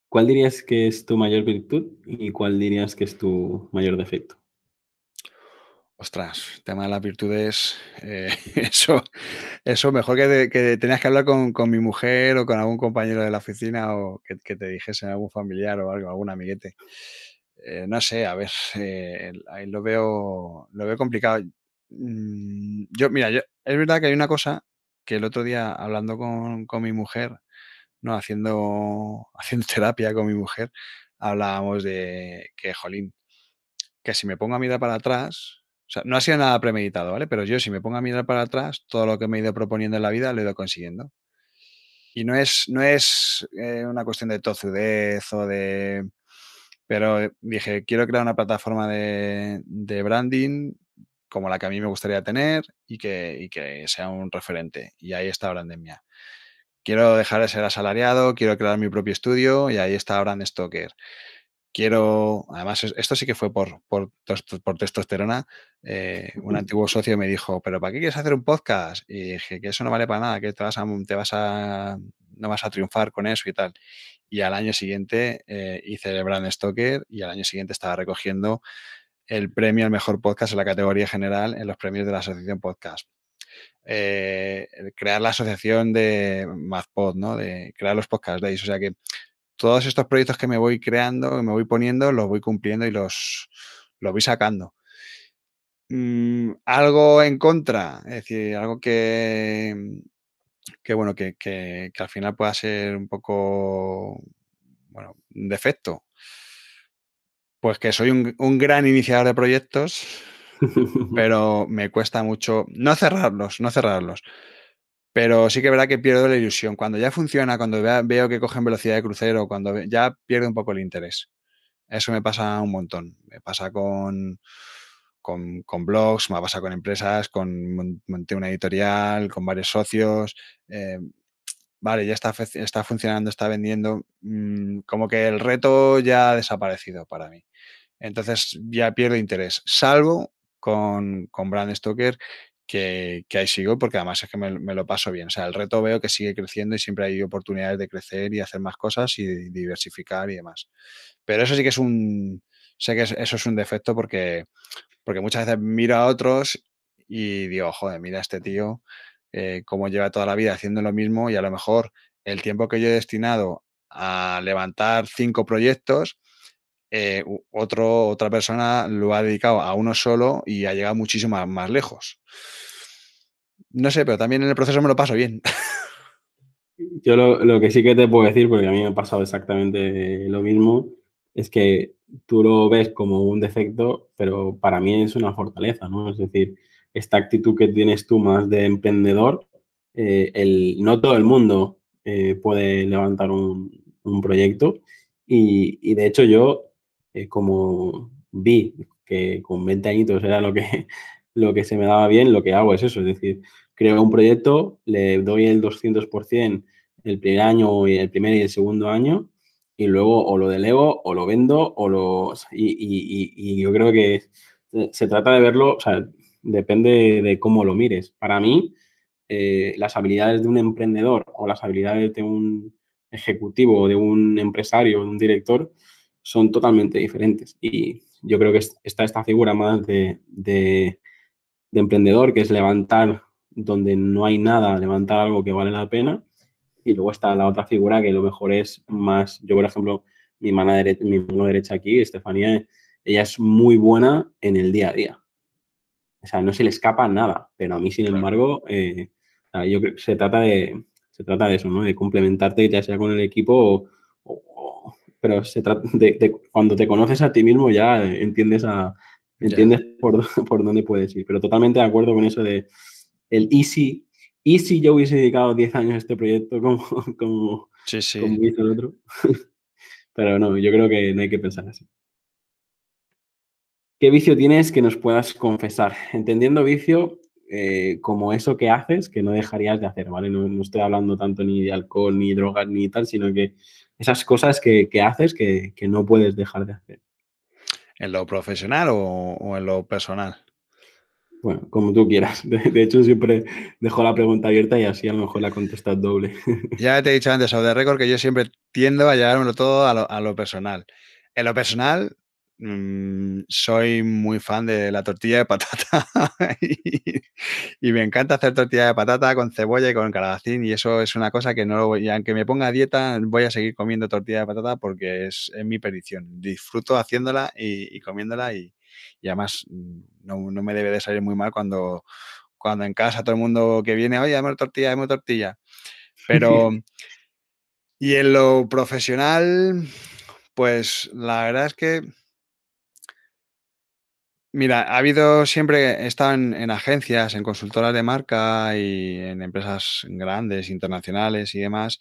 ¿Cuál dirías que es tu mayor virtud y cuál dirías que es tu mayor defecto? Ostras, tema de las virtudes, eh, eso, eso mejor que, que, tenías que hablar con, con, mi mujer o con algún compañero de la oficina o que, que te dijesen algún familiar o algo, algún amiguete. Eh, no sé, a ver, eh, ahí lo veo, lo veo complicado. Mm, yo, mira, yo, es verdad que hay una cosa que el otro día hablando con, con mi mujer, no, haciendo, haciendo terapia con mi mujer, hablábamos de que, jolín, que si me pongo a mirar para atrás, o sea, no ha sido nada premeditado, ¿vale? Pero yo si me pongo a mirar para atrás, todo lo que me he ido proponiendo en la vida lo he ido consiguiendo. Y no es, no es eh, una cuestión de tozudez o de... Pero dije, quiero crear una plataforma de, branding como la que a mí me gustaría tener y que, y que sea un referente. Y ahí está Brandemia. Quiero dejar de ser asalariado, quiero crear mi propio estudio y ahí está Brand Stoker quiero, además esto sí que fue por, por, por testosterona, eh, un antiguo socio me dijo, pero ¿para qué quieres hacer un podcast? Y dije, que eso no vale para nada, que te vas a, te vas a no vas a triunfar con eso y tal. Y al año siguiente eh, hice el Brand Stoker y al año siguiente estaba recogiendo el premio al mejor podcast en la categoría general en los premios de la Asociación Podcast. Eh, crear la asociación de MathPod, ¿no? De crear los podcast days. O sea que todos estos proyectos que me voy creando, que me voy poniendo, los voy cumpliendo y los, los voy sacando. Mm, algo en contra, es decir, algo que, que bueno, que, que, al final pueda ser un poco, bueno, un defecto. Pues que soy un, un gran iniciador de proyectos, pero me cuesta mucho no cerrarlos, no cerrarlos. Pero sí que es verdad que pierdo la ilusión. Cuando ya funciona, cuando veo que cogen velocidad de crucero, cuando ya pierdo un poco el interés. Eso me pasa un montón. Me pasa con, con, con blogs, me pasa con empresas, con monté una editorial, con varios socios. Eh, vale, ya está, está funcionando, está vendiendo. Mm, como que el reto ya ha desaparecido para mí. Entonces ya pierdo interés, salvo con, con Brand Stoker, que, ahí sigo porque además es que me, lo paso bien. O sea, el reto veo que sigue creciendo y siempre hay oportunidades de crecer y hacer más cosas y diversificar y demás. Pero eso sí que es un, sé que eso es un defecto porque, porque muchas veces miro a otros y digo, joder, mira este tío, eh, cómo lleva toda la vida haciendo lo mismo y a lo mejor el tiempo que yo he destinado a levantar cinco proyectos, eh, otro, otra persona lo ha dedicado a uno solo y ha llegado muchísimo más, lejos. No sé, pero también en el proceso me lo paso bien. Yo lo, que sí que te puedo decir, porque a mí me ha pasado exactamente lo mismo, es que tú lo ves como un defecto, pero para mí es una fortaleza, ¿no? Es decir, esta actitud que tienes tú más de emprendedor, eh, el, no todo el mundo eh, puede levantar un, proyecto y, y, de hecho yo como vi que con 20 añitos era lo que, lo que se me daba bien, lo que hago es eso, es decir, creo un proyecto, le doy el 200% el primer año, el primer y el segundo año, y luego o lo delego o lo vendo o lo... Y, yo creo que se trata de verlo, o sea, depende de cómo lo mires. Para mí, eh, las habilidades de un emprendedor o las habilidades de un ejecutivo, de un empresario, de un director, son totalmente diferentes. Y yo creo que está esta figura más de, de, emprendedor, que es levantar donde no hay nada, levantar algo que vale la pena. Y luego está la otra figura que lo mejor es más, yo por ejemplo, mi mano derecha, mi mano derecha aquí, Estefanía, ella es muy buena en el día a día. O sea, no se le escapa nada, pero a mí, sin embargo, eh, yo creo que se trata de, se trata de eso, ¿no? De complementarte, ya sea con el equipo o, pero se trata de, cuando te conoces a ti mismo ya entiendes a entiendes por, por, dónde puedes ir. Pero totalmente de acuerdo con eso de el easy. Y si yo hubiese dedicado 10 años a este proyecto como, como, como hizo el otro. pero no, yo creo que no hay que pensar así. ¿Qué vicio tienes que nos puedas confesar? Entendiendo vicio eh, como eso que haces que no dejarías de hacer, ¿vale? No, estoy hablando tanto ni de alcohol, ni drogas, ni tal, sino que esas cosas que, haces que, no puedes dejar de hacer. ¿En lo profesional o, en lo personal? Bueno, como tú quieras. De, hecho, siempre dejo la pregunta abierta y así a lo mejor la contestas doble. Ya te he dicho antes, de récord, que yo siempre tiendo a llevármelo todo a lo personal. En lo personal, Mm, soy muy fan de la tortilla de patata y, me encanta hacer tortilla de patata con cebolla y con calabacín y eso es una cosa que no voy, aunque me ponga a dieta, voy a seguir comiendo tortilla de patata porque es, mi perdición. Disfruto haciéndola y, comiéndola y, además mm, no, me debe de salir muy mal cuando, cuando en casa todo el mundo que viene, oye, dame tortilla, dame tortilla. Pero, y en lo profesional, pues la verdad es que Mira, ha habido siempre, he estado en, agencias, en consultoras de marca y en empresas grandes, internacionales y demás,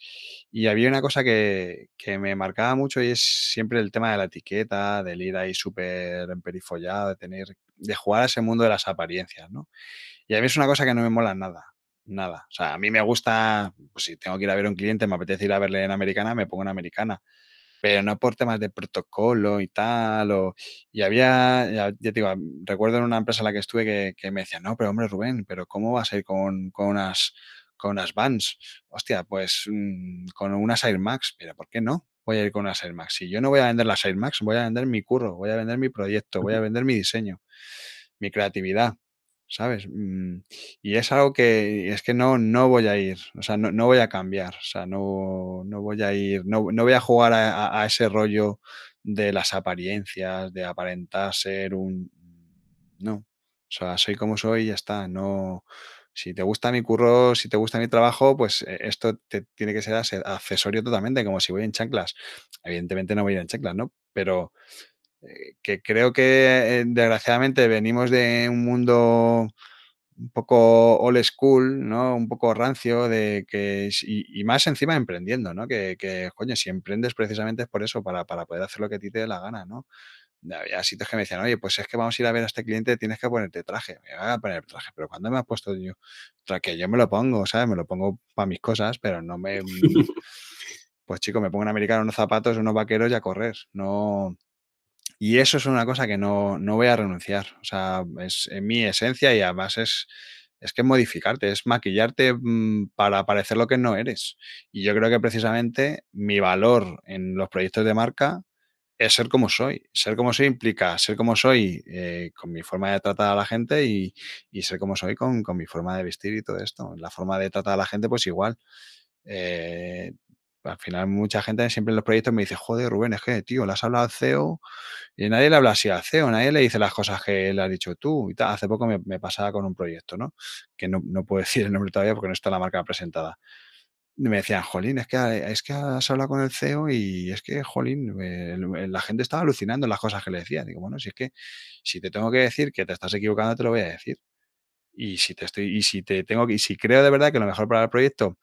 y había una cosa que, me marcaba mucho y es siempre el tema de la etiqueta, del ir ahí súper emperifollado, de tener, de jugar a ese mundo de las apariencias, ¿no? Y a mí es una cosa que no me mola nada, nada. O sea, a mí me gusta, pues si tengo que ir a ver a un cliente, me apetece ir a verle en americana, me pongo en americana pero no por temas de protocolo y tal. O, y había, ya, te digo, recuerdo en una empresa en la que estuve que, me decía, no, pero hombre, Rubén, pero ¿cómo vas a ir con, con unas con unas Vans? Hostia, pues mm, con unas Air Max, pero ¿por qué no? Voy a ir con unas Air Max. Si yo no voy a vender las Air Max, voy a vender mi curro, voy a vender mi proyecto, voy a vender mi diseño, mi creatividad. ¿Sabes? Mm, y es algo que es que no, no voy a ir, o sea, no, voy a cambiar, o sea, no, no voy a ir, no, voy a jugar a, ese rollo de las apariencias, de aparentar ser un... No, o sea, soy como soy y ya está, no... Si te gusta mi curro, si te gusta mi trabajo, pues eh, esto te, tiene que ser accesorio totalmente, como si voy en chanclas. Evidentemente no voy a ir en chanclas, ¿no? Pero que creo que eh, desgraciadamente venimos de un mundo un poco old school, ¿no? Un poco rancio de que, y, más encima emprendiendo, ¿no? Que, que, coño, si emprendes precisamente es por eso, para, para poder hacer lo que a ti te dé la gana, ¿no? Había sitios que me decían, oye, pues es que vamos a ir a ver a este cliente, tienes que ponerte traje. Me voy a poner traje, pero cuando me has puesto yo? Que yo me lo pongo, ¿sabes? Me lo pongo para mis cosas, pero no me... pues chico, me pongo un americano, unos zapatos, unos vaqueros y a correr. No, y eso es una cosa que no, voy a renunciar. O sea, es en mi esencia y además es, es que modificarte, es maquillarte mm, para parecer lo que no eres. Y yo creo que precisamente mi valor en los proyectos de marca es ser como soy. Ser como soy implica ser como soy eh, con mi forma de tratar a la gente y, ser como soy con, mi forma de vestir y todo esto. La forma de tratar a la gente, pues igual. Eh, al final mucha gente siempre en los proyectos me dice, joder, Rubén, es que, tío, le has hablado al CEO y nadie le habla así al CEO, nadie le dice las cosas que le has dicho tú y tal. Hace poco me, pasaba con un proyecto, ¿no? Que no, puedo decir el nombre todavía porque no está la marca presentada. Me decían, jolín, es que, es que has hablado con el CEO y es que, jolín, la gente estaba alucinando las cosas que le decía. Digo, bueno, si es que si te tengo que decir que te estás equivocando, te lo voy a decir. Y si te estoy, y si te tengo y si creo de verdad que lo mejor para el proyecto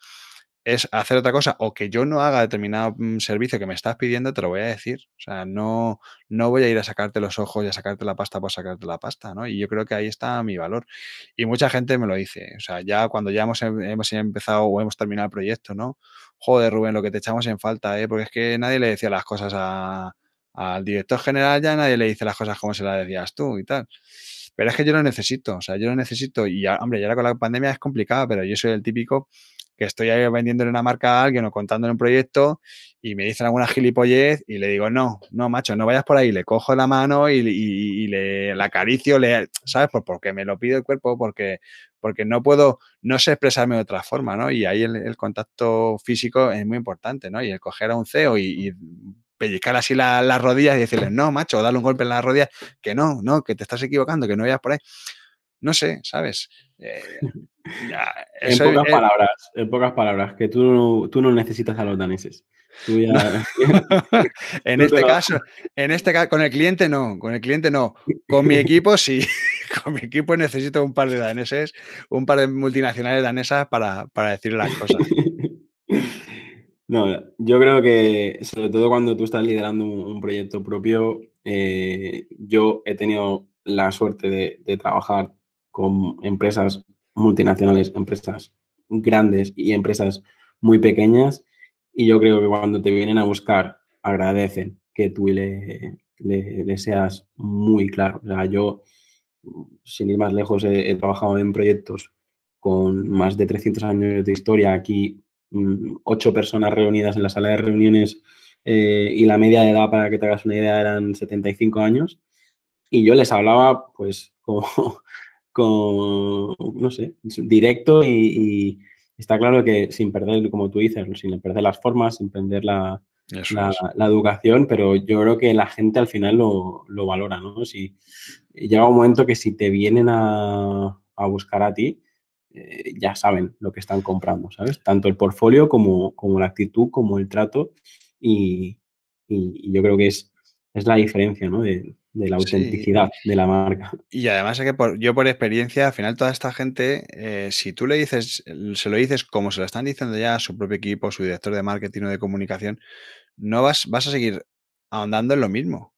es hacer otra cosa o que yo no haga determinado mm, servicio que me estás pidiendo, te lo voy a decir. O sea, no, no voy a ir a sacarte los ojos y a sacarte la pasta por sacarte la pasta, ¿no? Y yo creo que ahí está mi valor. Y mucha gente me lo dice. O sea, ya cuando ya hemos, em, hemos empezado o hemos terminado el proyecto, ¿no? Joder, Rubén, lo que te echamos en falta, ¿eh? Porque es que nadie le decía las cosas al director general, ya nadie le dice las cosas como se las decías tú y tal. Pero es que yo lo necesito, o sea, yo lo necesito. Y, hombre, ya con la pandemia es complicado, pero yo soy el típico que estoy ahí vendiéndole una marca a alguien o contándole un proyecto y me dicen alguna gilipollez y le digo, no, no, macho, no vayas por ahí. Le cojo la mano y, le la acaricio, le, ¿sabes? Pues porque me lo pide el cuerpo, porque, porque no puedo, no sé expresarme de otra forma, ¿no? Y ahí el, contacto físico es muy importante, ¿no? Y el coger a un CEO y, pellizcar así las rodillas y decirle, no, macho, darle un golpe en las rodillas, que no, no, que te estás equivocando, que no vayas por ahí. No sé, ¿sabes? Eh, en pocas palabras, en pocas palabras, que tú no, tú no necesitas a los daneses. en este caso, en este caso, con el cliente no, con el cliente no. Con mi equipo sí. con mi equipo necesito un par de daneses, un par de multinacionales danesas para, para decir las cosas. No, yo creo que sobre todo cuando tú estás liderando un, proyecto propio, eh, yo he tenido la suerte de, de, trabajar con empresas multinacionales, empresas grandes y empresas muy pequeñas. Y yo creo que cuando te vienen a buscar, agradecen que tú le, le, seas muy claro. O sea, yo, sin ir más lejos, he, trabajado en proyectos con más de 300 años de historia. Aquí, mm, ocho personas reunidas en la sala de reuniones eh, y la media de edad, para que te hagas una idea, eran 75 años. Y yo les hablaba, pues, como, con, no sé, directo y, está claro que sin perder, como tú dices, sin perder las formas, sin perder la, la, educación, pero yo creo que la gente al final lo, lo, valora, ¿no? Si llega un momento que si te vienen a, a buscar a ti, eh, ya saben lo que están comprando, ¿sabes? Tanto el portfolio como, como la actitud, como el trato y, y, yo creo que es, es la diferencia, ¿no? De, de la autenticidad de la marca. Y además es que yo por experiencia, al final toda esta gente, eh, si tú le dices, se lo dices como se lo están diciendo ya a su propio equipo, su director de marketing o de comunicación, no vas, vas a seguir ahondando en lo mismo.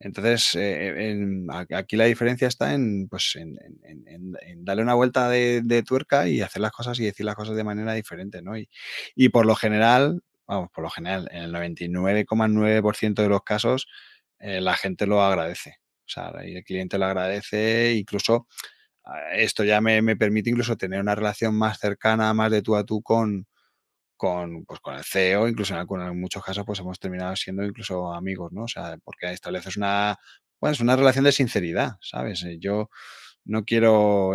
Entonces, eh, aquí la diferencia está en, pues, en, darle una vuelta de, tuerca y hacer las cosas y decir las cosas de manera diferente, ¿no? Y, y por lo general, vamos, por lo general, en el 99,9% de los casos, eh, la gente lo agradece. O sea, el cliente lo agradece, incluso ah, esto ya me, permite incluso tener una relación más cercana, más de tú a tú con, con, pues, con el CEO, incluso en, muchos casos pues hemos terminado siendo incluso amigos, ¿no? O sea, porque estableces una, bueno, es una relación de sinceridad, ¿sabes? Eh, yo no quiero,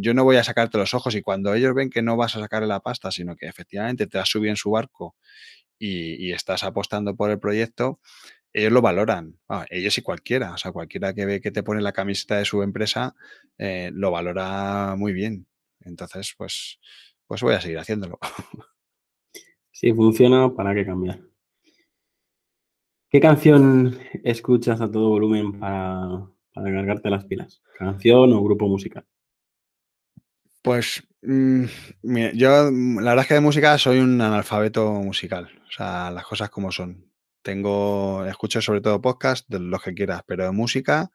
yo no voy a sacarte los ojos y cuando ellos ven que no vas a sacarle la pasta, sino que efectivamente te has subido en su barco y estás apostando por el proyecto, ellos lo valoran, ellos y cualquiera, o sea, cualquiera que ve que te pone la camiseta de su empresa, eh, lo valora muy bien. Entonces, pues, pues voy a seguir haciéndolo. Si funciona, ¿para qué cambiar? ¿Qué canción escuchas a todo volumen para, para cargarte las pilas? ¿Canción o grupo musical? Pues mm, yo la verdad es que de música soy un analfabeto musical, o sea, las cosas como son. Tengo, escucho sobre todo podcast, de los que quieras, pero de música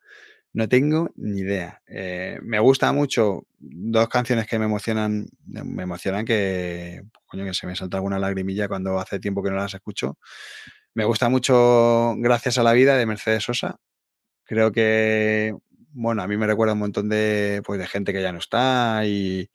no tengo ni idea. Eh, me gusta mucho dos canciones que me emocionan, me emocionan que, coño, que se me salta alguna lagrimilla cuando hace tiempo que no las escucho. Me gusta mucho Gracias a la vida de Mercedes Sosa. Creo que, bueno, a mí me recuerda un montón de, pues, de gente que ya no está y,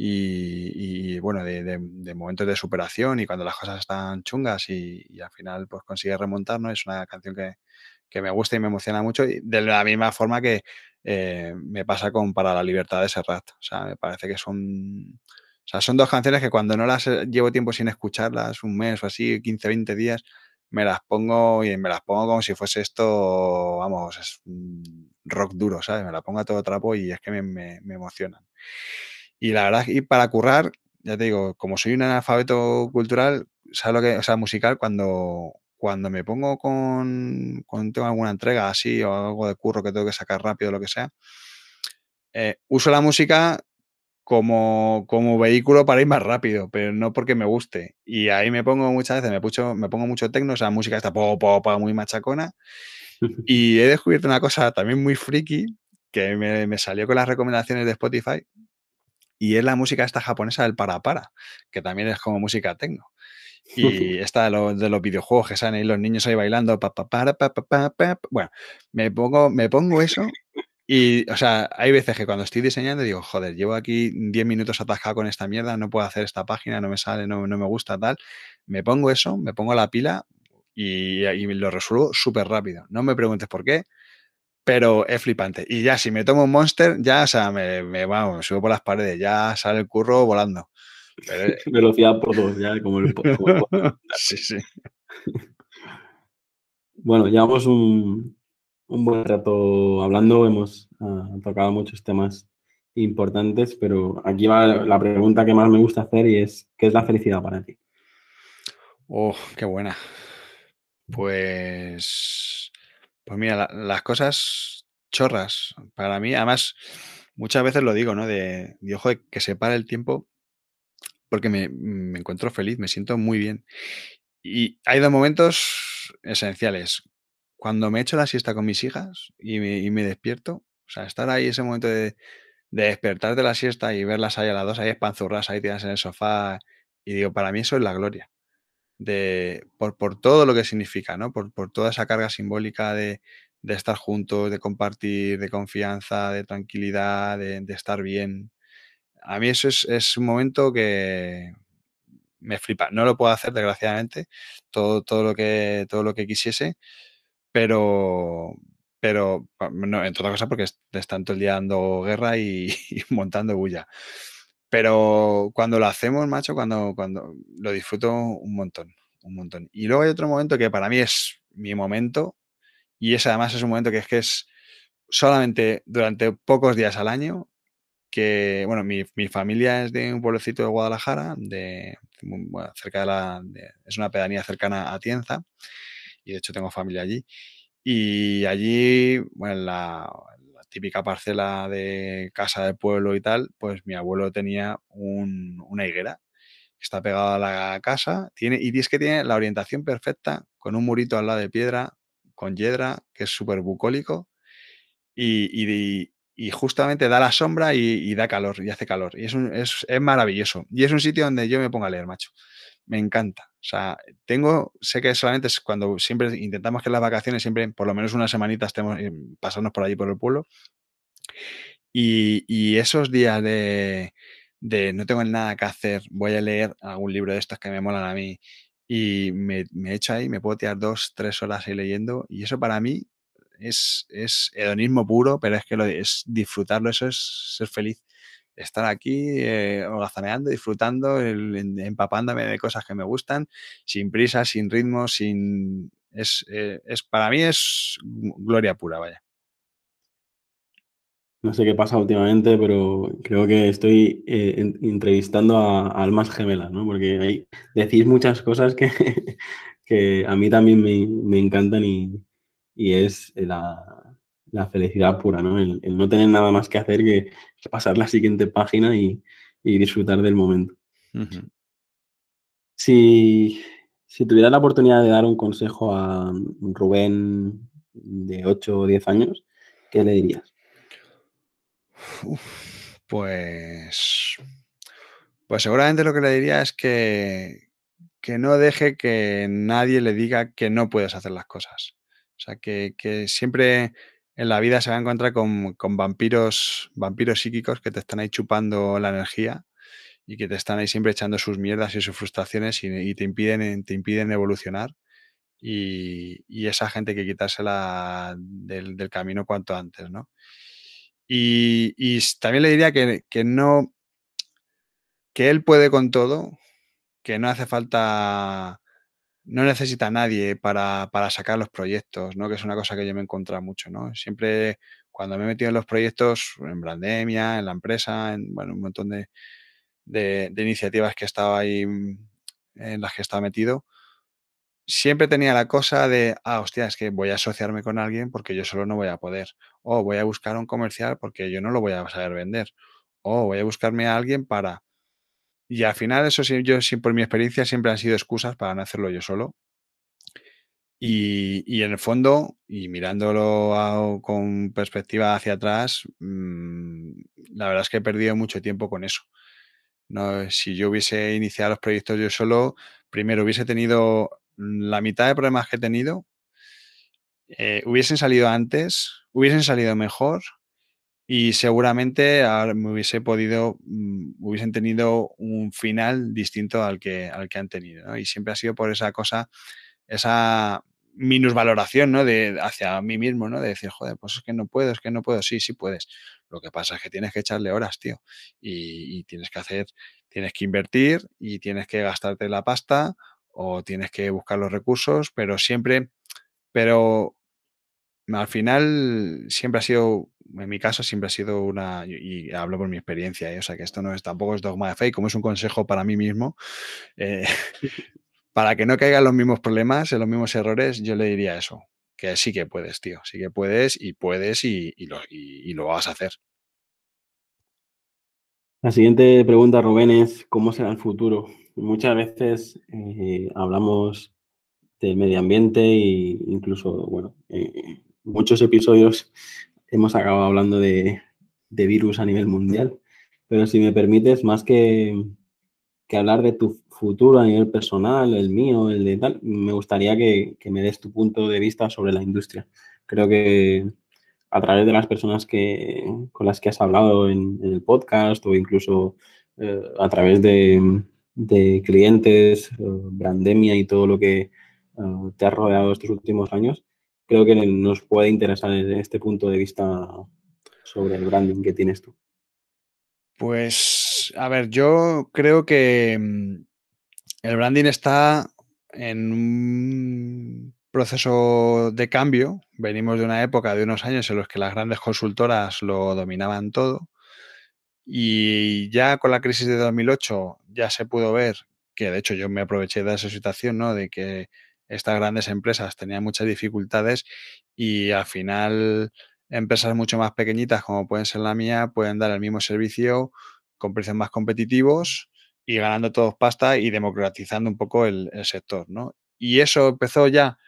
y, bueno, de, momentos de superación y cuando las cosas están chungas y, al final pues consigue remontar, ¿no? Es una canción que, me gusta y me emociona mucho y de la misma forma que eh, me pasa con Para la Libertad de Serrat. O sea, me parece que son... O sea, son dos canciones que cuando no las eh, llevo tiempo sin escucharlas, un mes o así, 15, 20 días, me las pongo y me las pongo como si fuese esto, vamos, es rock duro, ¿sabes? Me la pongo a todo trapo y es que me, me, me emocionan. Y la verdad, y para currar, ya te digo, como soy un analfabeto cultural, ¿sabes lo que, o sea, musical, cuando, cuando me pongo con, cuando tengo alguna entrega así o algo de curro que tengo que sacar rápido, lo que sea, eh, uso la música como, como vehículo para ir más rápido, pero no porque me guste. Y ahí me pongo muchas veces, me, pucho, me pongo mucho tecno, o sea, música está po, po, muy machacona. y he descubierto una cosa también muy friki que me, me salió con las recomendaciones de Spotify, y es la música esta japonesa del para para, que también es como música techno. Y esta de, los videojuegos que salen ahí los niños ahí bailando, pa, pa, para, pa, pa, Bueno, me pongo, me pongo eso Y, o sea, hay veces que cuando estoy diseñando digo, joder, llevo aquí 10 minutos atascado con esta mierda, no puedo hacer esta página, no me sale, no, no me gusta, tal. Me pongo eso, me pongo la pila y, y lo resuelvo súper rápido. No me preguntes por qué, pero es flipante. Y ya, si me tomo un monster, ya, o sea, me, me, me subo por las paredes, ya sale el curro volando. Pero, Velocidad por dos, ya, como el, como el sí, sí. Bueno, llevamos un, un buen rato hablando, hemos uh, tocado muchos temas importantes, pero aquí va la pregunta que más me gusta hacer y es, ¿qué es la felicidad para ti? Oh, qué buena. Pues, pues mira, la, las cosas chorras para mí, además, muchas veces lo digo, ¿no? De, de ojo, de que se para el tiempo porque me, me encuentro feliz, me siento muy bien. Y hay dos momentos esenciales cuando me echo la siesta con mis hijas y me, y me despierto, o sea, estar ahí ese momento de, de, despertar de la siesta y verlas ahí a las dos, ahí espanzurras, ahí tiradas en el sofá, y digo, para mí eso es la gloria, de, por, por todo lo que significa, ¿no? Por, por toda esa carga simbólica de, de, estar juntos, de compartir, de confianza, de tranquilidad, de, estar bien. A mí eso es, es, un momento que me flipa. No lo puedo hacer, desgraciadamente, todo, todo, lo, que, todo lo que quisiese, pero, pero no, entre otras cosas porque están todo el día dando guerra y, y, montando bulla. Pero cuando lo hacemos, macho, cuando, cuando lo disfruto un montón, un montón. Y luego hay otro momento que para mí es mi momento, y ese además es un momento que es que es solamente durante pocos días al año, que, bueno, mi, mi familia es de un pueblecito de Guadalajara, de, bueno, cerca de la, es una pedanía cercana a Tienza, y de hecho tengo familia allí. Y allí, bueno, en la, la, típica parcela de casa de pueblo y tal, pues mi abuelo tenía un, una higuera que está pegada a la casa tiene, y es que tiene la orientación perfecta con un murito al lado de piedra, con hiedra, que es súper bucólico y, y, y, justamente da la sombra y, y, da calor, y hace calor. Y es, un, es, es maravilloso. Y es un sitio donde yo me pongo a leer, macho me encanta. O sea, tengo, sé que solamente es cuando siempre intentamos que las vacaciones, siempre por lo menos una semanita estemos eh, pasarnos por allí por el pueblo. Y, y esos días de, de, no tengo nada que hacer, voy a leer algún libro de estos que me molan a mí y me, me echo ahí, me puedo tirar dos, tres horas ahí leyendo y eso para mí es, es hedonismo puro, pero es que lo, es disfrutarlo, eso es ser feliz estar aquí eh, holgazaneando, disfrutando, empapándome de cosas que me gustan, sin prisa, sin ritmo, sin... Es, eh, es, para mí es gloria pura, vaya. No sé qué pasa últimamente, pero creo que estoy eh, entrevistando a, almas gemelas, ¿no? Porque hay, decís muchas cosas que, que a mí también me, me encantan y, y es la, la felicidad pura, ¿no? El, el, no tener nada más que hacer que pasar la siguiente página y, y disfrutar del momento. Uh -huh. si, si tuvieras la oportunidad de dar un consejo a Rubén de 8 o 10 años, ¿qué le dirías? Uf, pues, pues seguramente lo que le diría es que, que no deje que nadie le diga que no puedes hacer las cosas. O sea, que, que siempre en la vida se va a encontrar con, con, vampiros, vampiros psíquicos que te están ahí chupando la energía y que te están ahí siempre echando sus mierdas y sus frustraciones y, te, impiden, te impiden evolucionar. Y, y, esa gente que quitársela del, del, camino cuanto antes, ¿no? Y, y también le diría que, que, no, que él puede con todo, que no hace falta no necesita a nadie para, para, sacar los proyectos, ¿no? Que es una cosa que yo me he encontrado mucho, ¿no? Siempre cuando me he metido en los proyectos, en Brandemia, en la empresa, en bueno, un montón de, de, de iniciativas que estaba ahí, en las que estaba metido, siempre tenía la cosa de, ah, hostia, es que voy a asociarme con alguien porque yo solo no voy a poder. O voy a buscar un comercial porque yo no lo voy a saber vender. O voy a buscarme a alguien para y al final, eso sí, yo por mi experiencia, siempre han sido excusas para no hacerlo yo solo. Y, en el fondo, y mirándolo a, con perspectiva hacia atrás, mmm, la verdad es que he perdido mucho tiempo con eso. No, si yo hubiese iniciado los proyectos yo solo, primero hubiese tenido la mitad de problemas que he tenido, eh, hubiesen salido antes, hubiesen salido mejor y seguramente me hubiese podido, mm, hubiesen tenido un final distinto al que, al que han tenido. Y siempre ha sido por esa cosa, esa minusvaloración ¿no? de, hacia mí mismo, ¿no? de decir, joder, pues es que no puedo, es que no puedo, sí, sí puedes. Lo que pasa es que tienes que echarle horas, tío, y, y tienes que hacer, tienes que invertir y tienes que gastarte la pasta o tienes que buscar los recursos, pero siempre, pero al final siempre ha sido, en mi caso siempre ha sido una, y hablo por mi experiencia, ¿eh? o sea que esto no es tampoco es dogma de fe, como es un consejo para mí mismo, eh, para que no caigan los mismos problemas, los mismos errores, yo le diría eso, que sí que puedes, tío, sí que puedes y puedes y, lo, lo, vas a hacer. La siguiente pregunta, Rubén, es ¿cómo será el futuro? Muchas veces eh, hablamos del medio ambiente e incluso, bueno, muchos episodios hemos acabado hablando de, virus a nivel mundial, pero si me permites, más que, hablar de tu futuro a nivel personal, el mío, el de tal, me gustaría que, me des tu punto de vista sobre la industria. Creo que a través de las personas que, con las que has hablado en, el podcast o incluso eh, a través de, clientes, eh, Brandemia y todo lo que eh, te ha rodeado estos últimos años, creo que nos puede interesar desde este punto de vista sobre el branding que tienes tú. Pues, a ver, yo creo que mm, el branding está en un proceso de cambio. Venimos de una época de unos años en los que las grandes consultoras lo dominaban todo. Y ya con la crisis de 2008 ya se pudo ver que, de hecho, yo me aproveché de esa situación, ¿no? De que estas grandes empresas tenían muchas dificultades y al final empresas mucho más pequeñitas como pueden ser la mía pueden dar el mismo servicio con precios más competitivos y ganando todos pasta y democratizando un poco el, sector, ¿no? Y eso empezó ya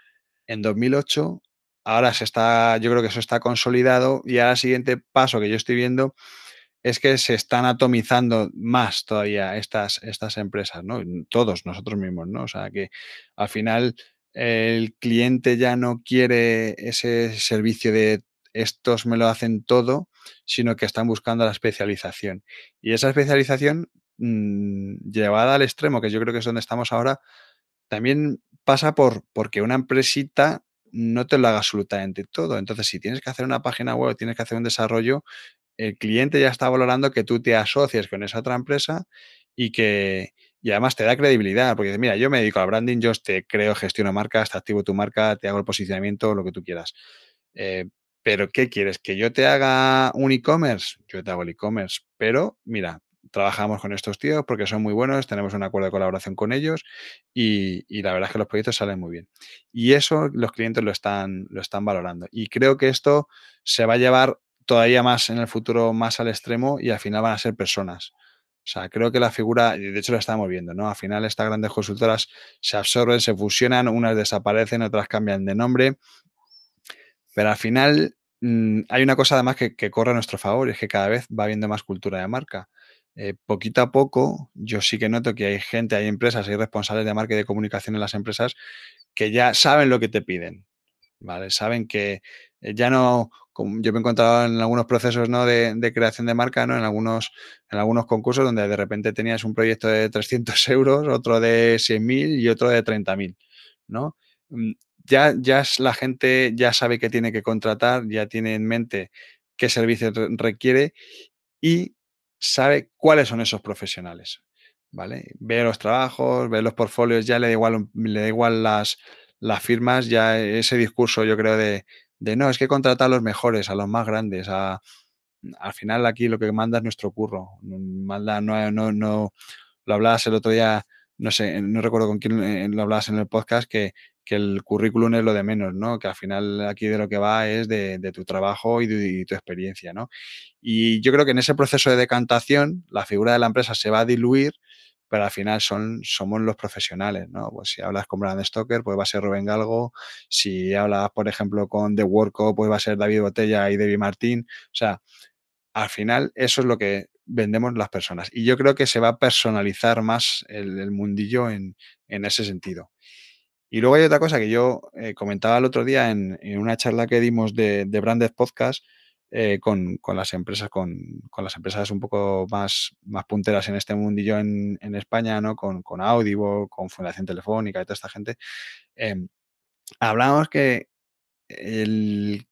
en 2008, ahora se está, yo creo que eso está consolidado y ahora el siguiente paso que yo estoy viendo es que se están atomizando más todavía estas, estas empresas, ¿no? Todos nosotros mismos, ¿no? O sea que al final el cliente ya no quiere ese servicio de estos me lo hacen todo, sino que están buscando la especialización. Y esa especialización mm, llevada al extremo, que yo creo que es donde estamos ahora, también pasa por porque una empresita no te lo haga absolutamente todo. Entonces, si tienes que hacer una página web, tienes que hacer un desarrollo, el cliente ya está valorando que tú te asocies con esa otra empresa y que y además te da credibilidad, porque mira, yo me dedico al branding, yo te creo, gestiono marcas, te activo tu marca, te hago el posicionamiento, lo que tú quieras. Eh, pero ¿qué quieres? ¿Que yo te haga un e-commerce? Yo te hago el e-commerce, pero mira, trabajamos con estos tíos porque son muy buenos, tenemos un acuerdo de colaboración con ellos y, y, la verdad es que los proyectos salen muy bien. Y eso los clientes lo están, lo están valorando. Y creo que esto se va a llevar todavía más en el futuro, más al extremo y al final van a ser personas. O sea, creo que la figura, de hecho lo estamos viendo, ¿no? Al final estas grandes consultoras se absorben, se fusionan, unas desaparecen, otras cambian de nombre, pero al final mm, hay una cosa además que, corre a nuestro favor y es que cada vez va habiendo más cultura de marca. Eh, poquito a poco, yo sí que noto que hay gente, hay empresas, hay responsables de marca y de comunicación en las empresas que ya saben lo que te piden, ¿vale? Saben que eh, ya no, yo me he encontrado en algunos procesos ¿no? de, creación de marca, ¿no? en, algunos, en algunos concursos donde de repente tenías un proyecto de 300 euros, otro de 100.000 y otro de 30.000. ¿no? Mm, ya, ya la gente ya sabe que tiene que contratar, ya tiene en mente qué servicio requiere y sabe cuáles son esos profesionales. ¿vale? Ve los trabajos, ve los portfolios, ya le da igual, le da igual las, las firmas, ya ese discurso yo creo de, de no, es que contratar a los mejores, a los más grandes, a, al final aquí lo que manda es nuestro curro. Manda, no, no, no, lo hablabas el otro día, no sé, no recuerdo con quién eh, lo hablabas en el podcast, que, que, el currículum es lo de menos, ¿no? Que al final aquí de lo que va es de, de tu trabajo y de, tu experiencia, ¿no? Y yo creo que en ese proceso de decantación, la figura de la empresa se va a diluir pero al final son, somos los profesionales, ¿no? Pues si hablas con Brand Stoker, pues va a ser Rubén Galgo, si hablas, por ejemplo, con The Worko, pues va a ser David Botella y Debbie Martín, o sea, al final eso es lo que vendemos las personas. Y yo creo que se va a personalizar más el, mundillo en, ese sentido. Y luego hay otra cosa que yo eh, comentaba el otro día en, una charla que dimos de, de Brandes Podcast, eh, con, las empresas, con, las empresas un poco más, más punteras en este mundillo en, en España, ¿no? Con, con Audible, con Fundación Telefónica y toda esta gente, em, hablamos que el,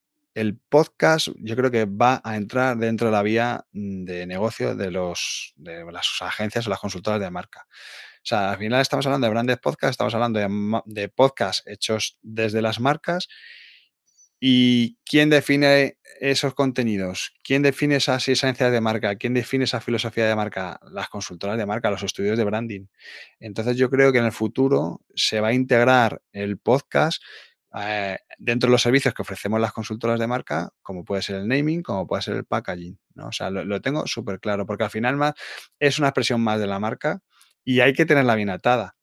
podcast yo creo que va a entrar dentro de la vía mm, de negocio de, los, de las agencias o las consultoras de marca. O sea, al final estamos hablando de grandes podcasts, estamos hablando de, de podcasts hechos desde las marcas ¿Y quién define esos contenidos? ¿Quién define esas esencias de marca? ¿Quién define esa filosofía de marca? Las consultoras de marca, los estudios de branding. Entonces yo creo que en el futuro se va a integrar el podcast eh, dentro de los servicios que ofrecemos las consultoras de marca, como puede ser el naming, como puede ser el packaging. ¿no? O sea, lo, lo tengo súper claro, porque al final más, es una expresión más de la marca y hay que tenerla bien atada.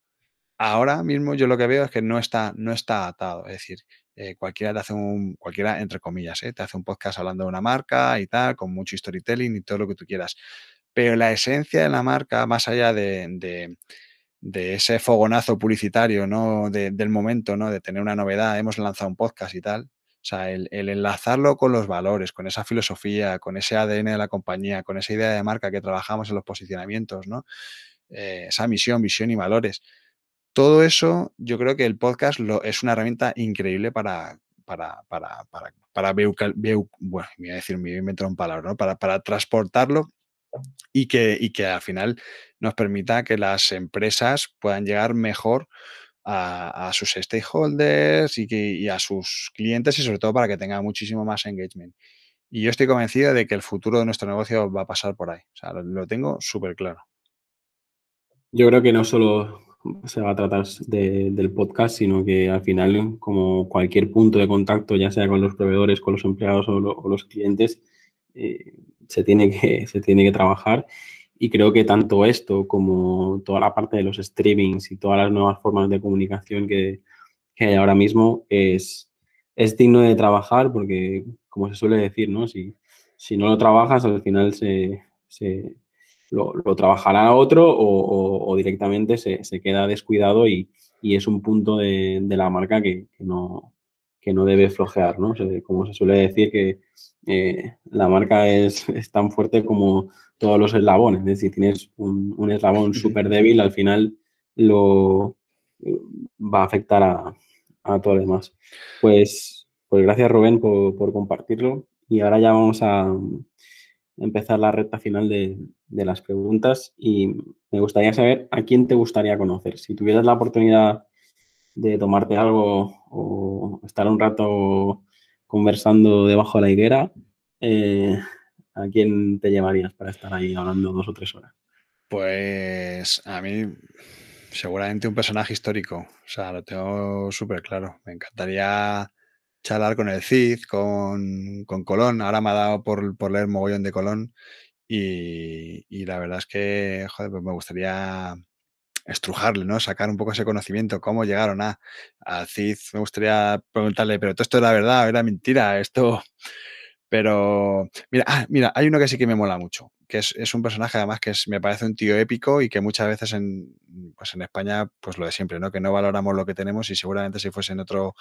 Ahora mismo yo lo que veo es que no está, no está atado. Es decir, eh, cualquiera te hace un, cualquiera entre comillas, ¿eh? te hace un podcast hablando de una marca y tal, con mucho storytelling y todo lo que tú quieras. Pero la esencia de la marca, más allá de, ese fogonazo publicitario, ¿no? del momento, ¿no? De tener una novedad, hemos lanzado un podcast y tal. O sea, el, enlazarlo con los valores, con esa filosofía, con ese ADN de la compañía, con esa idea de marca que trabajamos en los posicionamientos, ¿no? Eh, esa misión, visión y valores todo eso, yo creo que el podcast es una herramienta increíble para, para, para, para, para bueno, voy a decir, me invento un palabra, ¿no? Para, para transportarlo y que, y que al final nos permita que las empresas puedan llegar mejor a, sus stakeholders y, que, y a sus clientes y sobre todo para que tengan muchísimo más engagement. Y yo estoy convencido de que el futuro de nuestro negocio va a pasar por ahí. O sea, lo tengo súper claro. Yo creo que no solo se va a tratar del podcast, sino que al final, como cualquier punto de contacto, ya sea con los proveedores, con los empleados o, los clientes, eh, se, tiene que, se tiene que trabajar. Y creo que tanto esto como toda la parte de los streamings y todas las nuevas formas de comunicación que, hay ahora mismo es, es digno de trabajar porque, como se suele decir, ¿no? Si, si no lo trabajas, al final se, lo, trabajará otro o, directamente se, queda descuidado y, es un punto de, la marca que, no, no debe flojear, ¿no? como se suele decir que eh, la marca es, tan fuerte como todos los eslabones, es decir, tienes un, eslabón súper débil, al final lo va a afectar a, todo lo demás. Pues, pues gracias Rubén por, por compartirlo y ahora ya vamos a, empezar la recta final de, las preguntas y me gustaría saber a quién te gustaría conocer. Si tuvieras la oportunidad de tomarte algo o estar un rato conversando debajo de la higuera, eh, ¿a quién te llevarías para estar ahí hablando dos o tres horas? Pues a mí seguramente un personaje histórico, o sea, lo tengo súper claro. Me encantaría charlar con el Cid, con, Colón. Ahora me ha dado por, por leer mogollón de Colón. Y, la verdad es que, joder, pues me gustaría estrujarle, ¿no? Sacar un poco ese conocimiento, cómo llegaron a, al Cid. Me gustaría preguntarle, pero todo esto era verdad, era mentira, esto. Pero, mira, ah, mira, hay uno que sí que me mola mucho, que es, un personaje además que me parece un tío épico y que muchas veces en, pues en España, pues lo de siempre, ¿no? Que no valoramos lo que tenemos y seguramente si fuese en otro,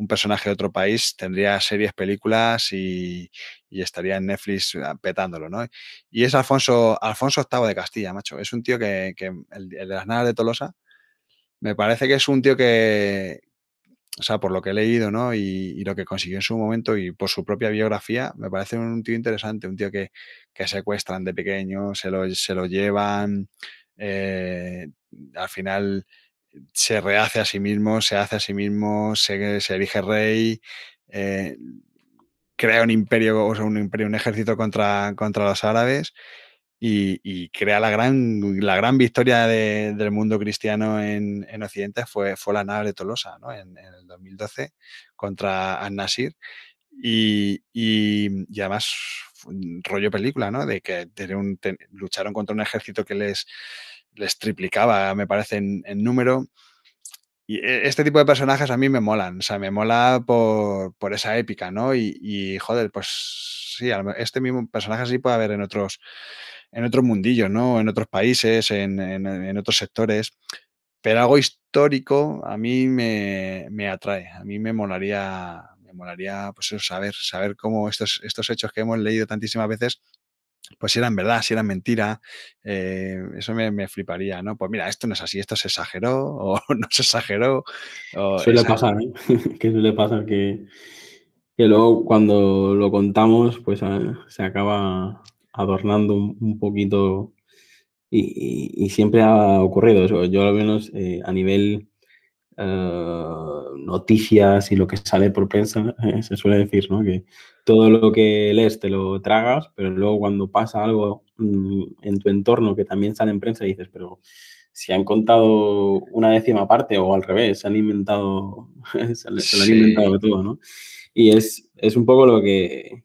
un personaje de otro país, tendría series, películas y, estaría en Netflix ah, petándolo, ¿no? Y es Alfonso, Alfonso VIII de Castilla, macho. Es un tío que, el, de las naves de Tolosa, me parece que es un tío que, o sea, por lo que he leído, ¿no? Y, lo que consiguió en su momento y por su propia biografía, me parece un tío interesante, un tío que, que secuestran de pequeño, se lo, se lo llevan, eh, al final se rehace a sí mismo, se hace a sí mismo, se, se elige rey, eh, crea un imperio, o un imperio, un ejército contra, contra los árabes y, crea la gran, la gran victoria del mundo cristiano en, Occidente fue, fue la nave de Tolosa, ¿no? En, el 2012 contra An-Nasir. Y, y, además, rollo película, ¿no? De que lucharon contra un ejército que les, les triplicaba, me parece, en, número. Y e, este tipo de personajes a mí me molan, o sea, me mola por, por esa épica, ¿no? Y, y, joder, pues sí, este mismo personaje sí puede haber en otros, en otros mundillos, ¿no? En otros países, en, en, otros sectores. Pero algo histórico a mí me, me, atrae, a mí me molaría, me molaría pues saber, saber cómo estos, estos hechos que hemos leído tantísimas veces pues si eran verdad, si eran mentira, eh, eso me, fliparía, ¿no? Pues mira, esto no es así, esto se exageró o no se exageró. suele pasar, ¿eh? que suele pasar que, que luego cuando lo contamos, pues ah, se acaba adornando un, poquito y, siempre ha ocurrido eso. Yo al menos eh, a nivel eh, noticias y lo que sale por prensa, eh, se suele decir, ¿no? Que todo lo que lees te lo tragas, pero luego cuando pasa algo mm, en tu entorno que también sale en prensa, dices, pero si han contado una décima parte o al revés, se han inventado, se, lo han inventado todo, ¿no? Y es, es un poco lo que,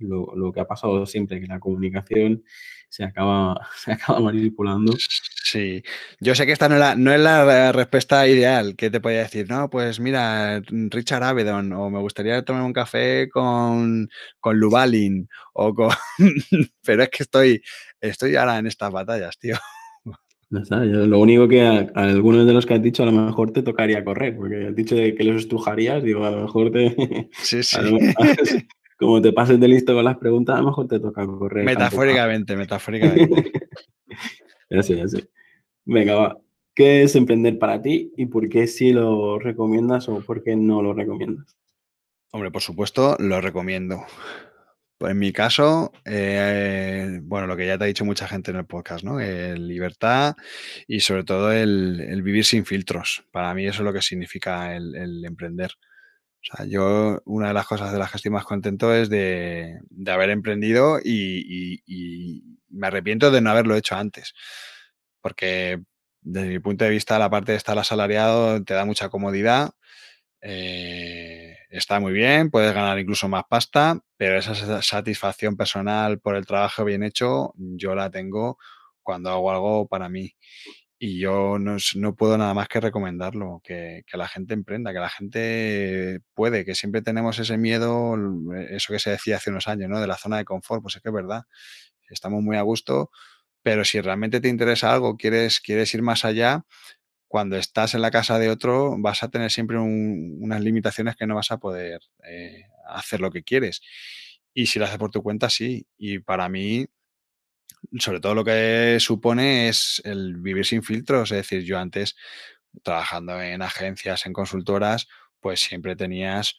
lo, lo, que ha pasado siempre, que la comunicación se acaba, se acaba manipulando. Sí, yo sé que esta no es, la, no es la respuesta ideal que te podía decir, no, pues mira, Richard Avedon, o me gustaría tomar un café con, con Lubalin, o con... pero es que estoy, estoy ahora en estas batallas, tío. lo único que a, algunos de los que has dicho a lo mejor te tocaría correr, porque has dicho de que los estrujarías, digo, a lo mejor te... Sí, sí como te pases de listo con las preguntas, a lo mejor te toca correr. Metafóricamente, metafóricamente. ya sé, ya sé. Venga, va. ¿Qué es emprender para ti y por qué sí lo recomiendas o por qué no lo recomiendas? Hombre, por supuesto, lo recomiendo. Pues en mi caso, eh, bueno, lo que ya te ha dicho mucha gente en el podcast, ¿no? El libertad y sobre todo el, vivir sin filtros. Para mí eso es lo que significa el emprender. O sea, yo una de las cosas de las que estoy más contento es de, haber emprendido y, me arrepiento de no haberlo hecho antes. Porque desde mi punto de vista la parte de estar asalariado te da mucha comodidad, eh, está muy bien, puedes ganar incluso más pasta, pero esa satisfacción personal por el trabajo bien hecho yo la tengo cuando hago algo para mí y yo no, puedo nada más que recomendarlo, que, la gente emprenda, que la gente puede, que siempre tenemos ese miedo, eh, eso que se decía hace unos años, ¿no? De la zona de confort, pues es que es verdad, estamos muy a gusto, pero si realmente te interesa algo, quieres, quieres ir más allá, cuando estás en la casa de otro vas a tener siempre unas limitaciones que no vas a poder eh, hacer lo que quieres. Y si lo haces por tu cuenta, sí. Y para mí, sobre todo lo que supone es el vivir sin filtros. Es decir, yo antes, trabajando en agencias, en consultoras, pues siempre tenías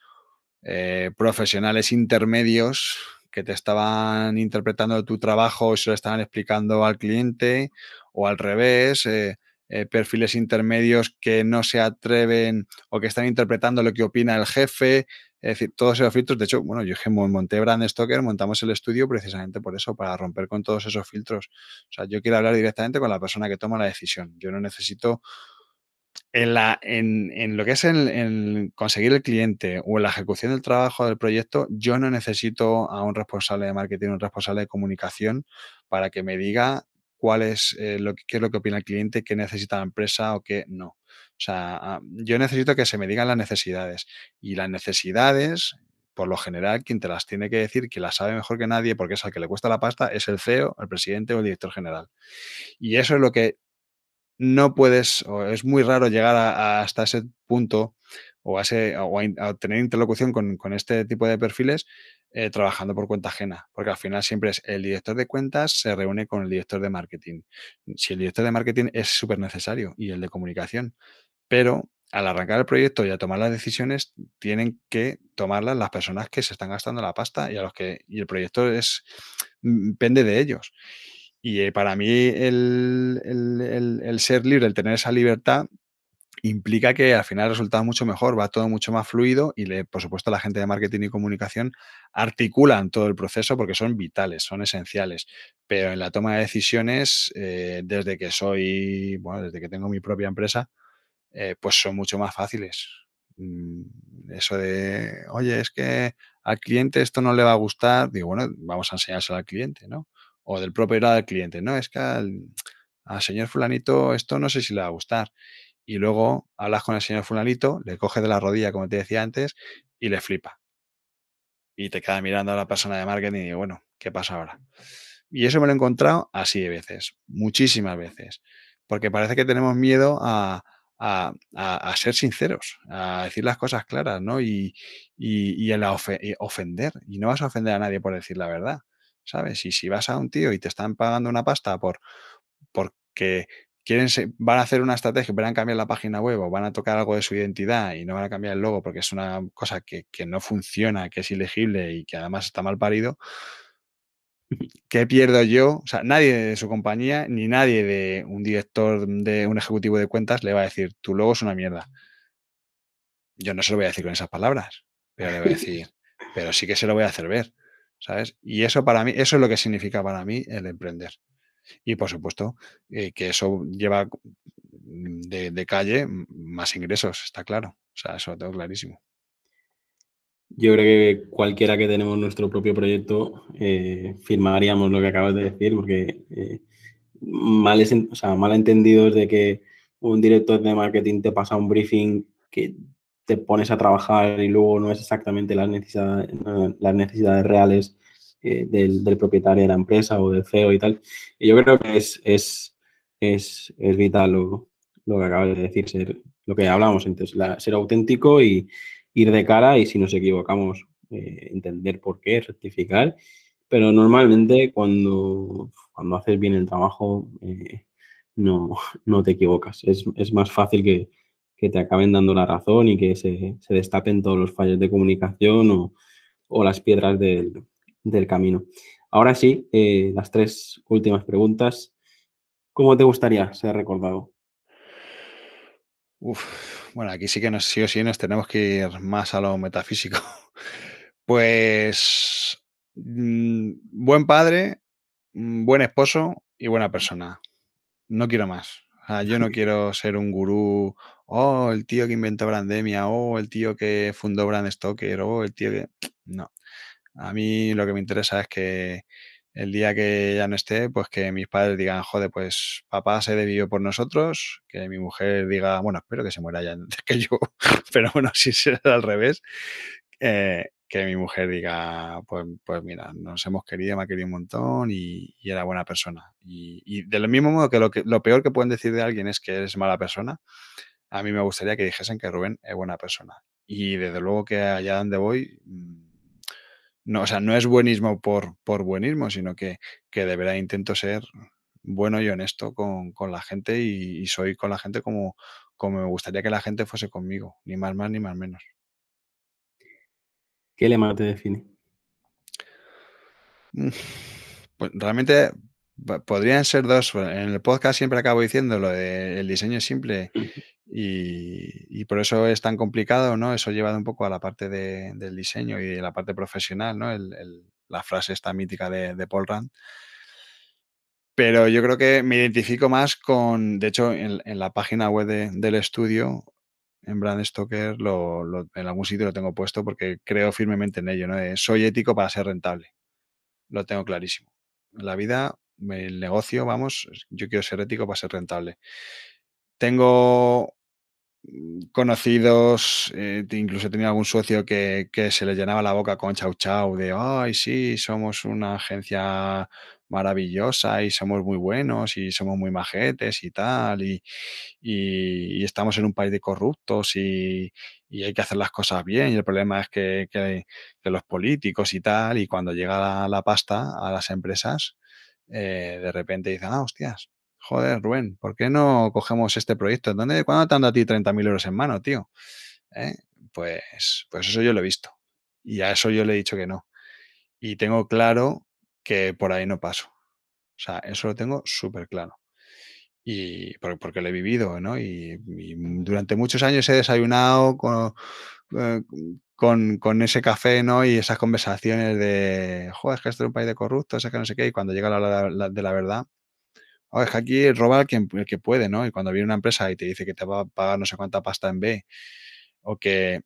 eh, profesionales intermedios que te estaban interpretando tu trabajo y se lo estaban explicando al cliente o al revés. Eh, eh, perfiles intermedios que no se atreven o que están interpretando lo que opina el jefe. Es decir, todos esos filtros. De hecho, bueno, yo monté Brand Stoker, montamos el estudio precisamente por eso, para romper con todos esos filtros. O sea, yo quiero hablar directamente con la persona que toma la decisión. Yo no necesito en, la, en, lo que es en, conseguir el cliente o en la ejecución del trabajo del proyecto, yo no necesito a un responsable de marketing, un responsable de comunicación para que me diga cuál es eh, lo que, es lo que opina el cliente, qué necesita la empresa o qué no. O sea, ah, yo necesito que se me digan las necesidades. Y las necesidades, por lo general, quien te las tiene que decir, quien las sabe mejor que nadie, porque es al que le cuesta la pasta, es el CEO, el presidente o el director general. Y eso es lo que no puedes, o es muy raro llegar hasta ese punto o, a, tener interlocución con, este tipo de perfiles eh, trabajando por cuenta ajena, porque al final siempre es el director de cuentas se reúne con el director de marketing. Si el director de marketing es súper necesario y el de comunicación, pero al arrancar el proyecto y a tomar las decisiones, tienen que tomarlas las personas que se están gastando la pasta y a los que y el proyecto es mm, depende de ellos. Y eh, para mí el, ser libre, el tener esa libertad, implica que al final el resultado es mucho mejor, va todo mucho más fluido y, le, por supuesto, la gente de marketing y comunicación articulan todo el proceso porque son vitales, son esenciales. Pero en la toma de decisiones, eh, desde que soy, bueno, desde que tengo mi propia empresa, eh, pues son mucho más fáciles. Mm, eso de, oye, es que al cliente esto no le va a gustar, digo, bueno, vamos a enseñárselo al cliente, ¿no? O del propio del cliente, no, es que al, señor fulanito esto no sé si le va a gustar. Y luego hablas con el señor fulanito, le coge de la rodilla, como te decía antes, y le flipa. Y te queda mirando a la persona de marketing y bueno, ¿qué pasa ahora? Y eso me lo he encontrado así de veces, muchísimas veces. Porque parece que tenemos miedo a, a, ser sinceros, a decir las cosas claras, ¿no? Y, y, a ofender. Y no vas a ofender a nadie por decir la verdad, ¿sabes? Y si vas a un tío y te están pagando una pasta por porque quieren van a hacer una estrategia, van a cambiar la página web o van a tocar algo de su identidad y no van a cambiar el logo porque es una cosa que, que no funciona, que es ilegible y que además está mal parido, ¿qué pierdo yo? O sea, nadie de su compañía, ni nadie de un director de un ejecutivo de cuentas le va a decir, tu logo es una mierda. Yo no se lo voy a decir con esas palabras, pero le voy a decir, pero sí que se lo voy a hacer ver, ¿sabes? Y eso para mí, eso es lo que significa para mí el emprender. Y por supuesto, eh, que eso lleva mm, de, calle más ingresos, está claro. O sea, eso lo tengo clarísimo. Yo creo que cualquiera que tenemos nuestro propio proyecto eh, firmaríamos lo que acabas de decir, porque eh, mal, o sea, mal entendidos de que un director de marketing te pasa un briefing que te pones a trabajar y luego no es exactamente las necesidades, las necesidades reales eh, del, propietario de la empresa o del CEO y tal. Y yo creo que es, es, es, es vital lo, lo, que acabas de decir, ser, lo que hablamos, entonces, ser auténtico y ir de cara y si nos equivocamos, eh, entender por qué, rectificar. Pero normalmente cuando, cuando haces bien el trabajo, eh, no, no te equivocas. Es, es más fácil que, que, te acaben dando la razón y que se, se destapen todos los fallos de comunicación o, o las piedras del, del camino. Ahora sí, eh, las tres últimas preguntas. ¿Cómo te gustaría ser recordado? bueno, aquí sí que nos, sí o sí nos tenemos que ir más a lo metafísico. Pues mm, buen padre, mm, buen esposo y buena persona. No quiero más. yo no quiero ser un gurú, oh, el tío que inventó Brandemia, o oh, el tío que fundó Brand Stoker, o oh, el tío que... No. A mí lo que me interesa es que el día que ya no esté, pues que mis padres digan, joder, pues papá se debió por nosotros, que mi mujer diga, bueno, espero que se muera ya antes que yo, pero bueno, si será al revés, eh, que mi mujer diga, pues, pues mira, nos hemos querido, me ha querido un montón y, era buena persona. Y, de lo mismo modo que lo, que lo peor que pueden decir de alguien es que es mala persona, a mí me gustaría que dijesen que Rubén es buena persona. Y desde luego que allá donde voy mm, no, o sea, no es buenismo por, por buenismo, sino que, que de verdad intento ser bueno y honesto con, la gente y, soy con la gente como, como me gustaría que la gente fuese conmigo, ni más más ni más menos. ¿Qué lema te define? Mm, pues realmente podrían ser dos. En el podcast siempre acabo diciendo lo de el diseño es simple y, por eso es tan complicado, ¿no? Eso lleva un poco a la parte del diseño y de la parte profesional, ¿no? la frase esta mítica de, Paul Rand. Pero yo creo que me identifico más con, de hecho, en, la página web del estudio, en Brand Stoker, en algún sitio lo tengo puesto porque creo firmemente en ello, ¿no? soy ético para ser rentable. Lo tengo clarísimo. En la vida, el negocio, vamos, yo quiero ser ético para ser rentable. Tengo Mm, conocidos, eh, incluso tenido algún socio que, se le llenaba la boca con chau chau de, ay, sí, somos una agencia maravillosa y somos muy buenos y somos muy majetes y tal, y, estamos en un país de corruptos y, hay que hacer las cosas bien y el problema es que, los políticos y tal, y cuando llega la, pasta a las empresas, eh, de repente dicen, ah, hostias, joder, Rubén, ¿por qué no cogemos este proyecto? ¿Dónde, ¿Cuándo te han dado a ti 30.000 euros en mano, tío? ¿Eh? Pues, pues eso yo lo he visto. Y a eso yo le he dicho que no. Y tengo claro que por ahí no paso. O sea, eso lo tengo súper claro. Y porque lo he vivido, ¿no? Y, durante muchos años he desayunado eh, con, con, ese café, ¿no? Y esas conversaciones de, joder, es que esto es un país de corruptos, es que no sé qué. Y cuando llega la hora de la verdad, oh, es que aquí roba el que, puede, ¿no? Y cuando viene una empresa y te dice que te va a pagar no sé cuánta pasta en B, o que,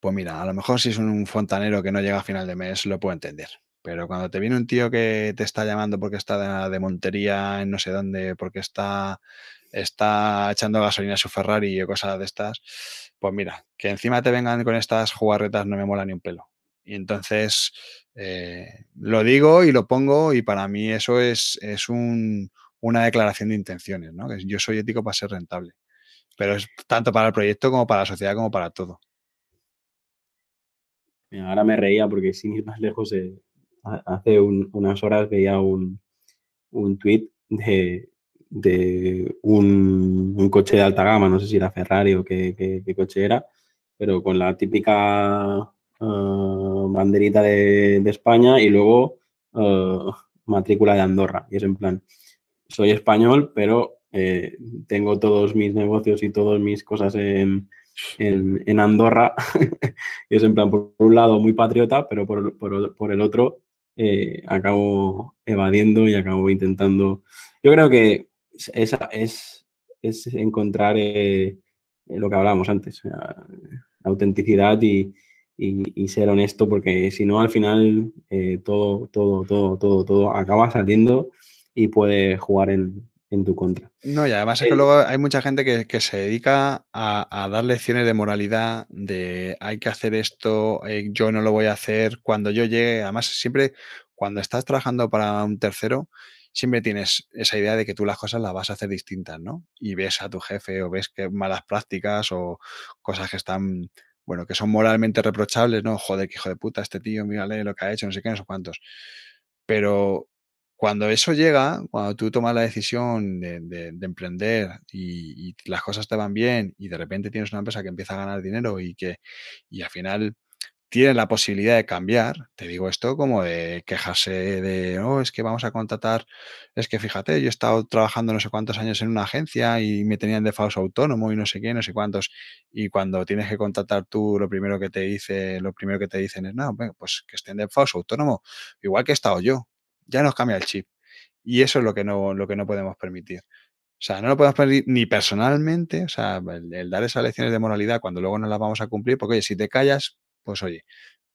pues mira, a lo mejor si es un fontanero que no llega a final de mes, lo puedo entender. Pero cuando te viene un tío que te está llamando porque está de, montería en no sé dónde, porque está, está echando gasolina a su Ferrari o cosas de estas, pues mira, que encima te vengan con estas jugarretas no me mola ni un pelo. Y entonces eh, lo digo y lo pongo y para mí eso es, es un, una declaración de intenciones, ¿no? Yo soy ético para ser rentable. pero es tanto para el proyecto como para la sociedad, como para todo. Ahora me reía porque sin ir más lejos, eh, hace unas horas veía un, un tweet de, de un, coche de alta gama, no sé si era Ferrari o qué, coche era, pero con la típica ah, banderita de, España y luego ah, matrícula de Andorra. Y es en plan, soy español, pero eh, tengo todos mis negocios y todas mis cosas en, en, Andorra. y es en plan, por un lado, muy patriota, pero por, por, por el otro, eh, acabo evadiendo y acabo intentando. Yo creo que esa es, es encontrar eh, lo que hablábamos antes, la autenticidad y, y, ser honesto, porque si no, al final eh, todo, todo, todo, todo, todo acaba saliendo y puede jugar en, en tu contra. No, y además es que luego hay mucha gente que, se dedica a, dar lecciones de moralidad, de hay que hacer esto, eh, yo no lo voy a hacer cuando yo llegue. Además, siempre cuando estás trabajando para un tercero, siempre tienes esa idea de que tú las cosas las vas a hacer distintas, ¿no? Y ves a tu jefe o ves que malas prácticas o cosas que están, bueno, que son moralmente reprochables, ¿no? Joder, que hijo de puta, este tío, mírale lo que ha hecho, no sé qué, no sé cuántos. Pero cuando eso llega, cuando tú tomas la decisión de, emprender y, las cosas te van bien y de repente tienes una empresa que empieza a ganar dinero y que y al final tiene la posibilidad de cambiar, te digo esto como de quejarse de, oh, es que vamos a contratar, es que fíjate, yo he estado trabajando no sé cuántos años en una agencia y me tenían de falso autónomo y no sé qué, no sé cuántos, y cuando tienes que contratar tú, lo primero que te dice, lo primero que te dicen es, no, pues que estén de falso autónomo, igual que he estado yo, ya nos cambia el chip. Y eso es lo que no, lo que no podemos permitir. O sea, no lo podemos permitir ni personalmente, o sea, el, dar esas lecciones de moralidad cuando luego no las vamos a cumplir, porque oye, si te callas, pues oye,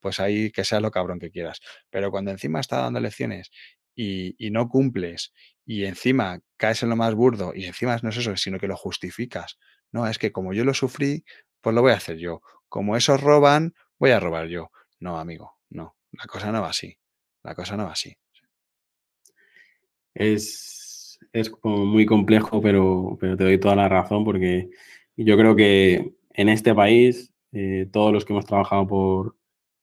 pues ahí que seas lo cabrón que quieras. Pero cuando encima estás dando lecciones y, no cumples y encima caes en lo más burdo y encima no es eso, sino que lo justificas. No, es que como yo lo sufrí, pues lo voy a hacer yo. Como esos roban, voy a robar yo. No, amigo, no. La cosa no va así. La cosa no va así. Es, es como muy complejo, pero, pero te doy toda la razón porque yo creo que en este país eh, todos los que hemos trabajado por,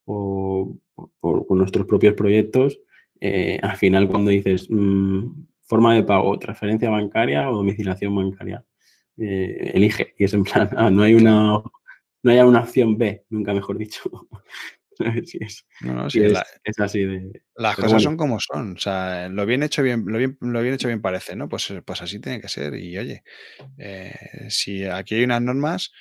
por, nuestros propios proyectos, eh, al final cuando dices mm, forma de pago, transferencia bancaria o domiciliación bancaria, eh, elige. Y es en plan, ah, no hay una no hay una opción B, nunca mejor dicho. es, así de. Las cosas son como son. O sea, lo bien hecho bien, lo bien, lo bien hecho bien parece, ¿no? Pues, pues así tiene que ser. Y oye, si aquí hay unas normas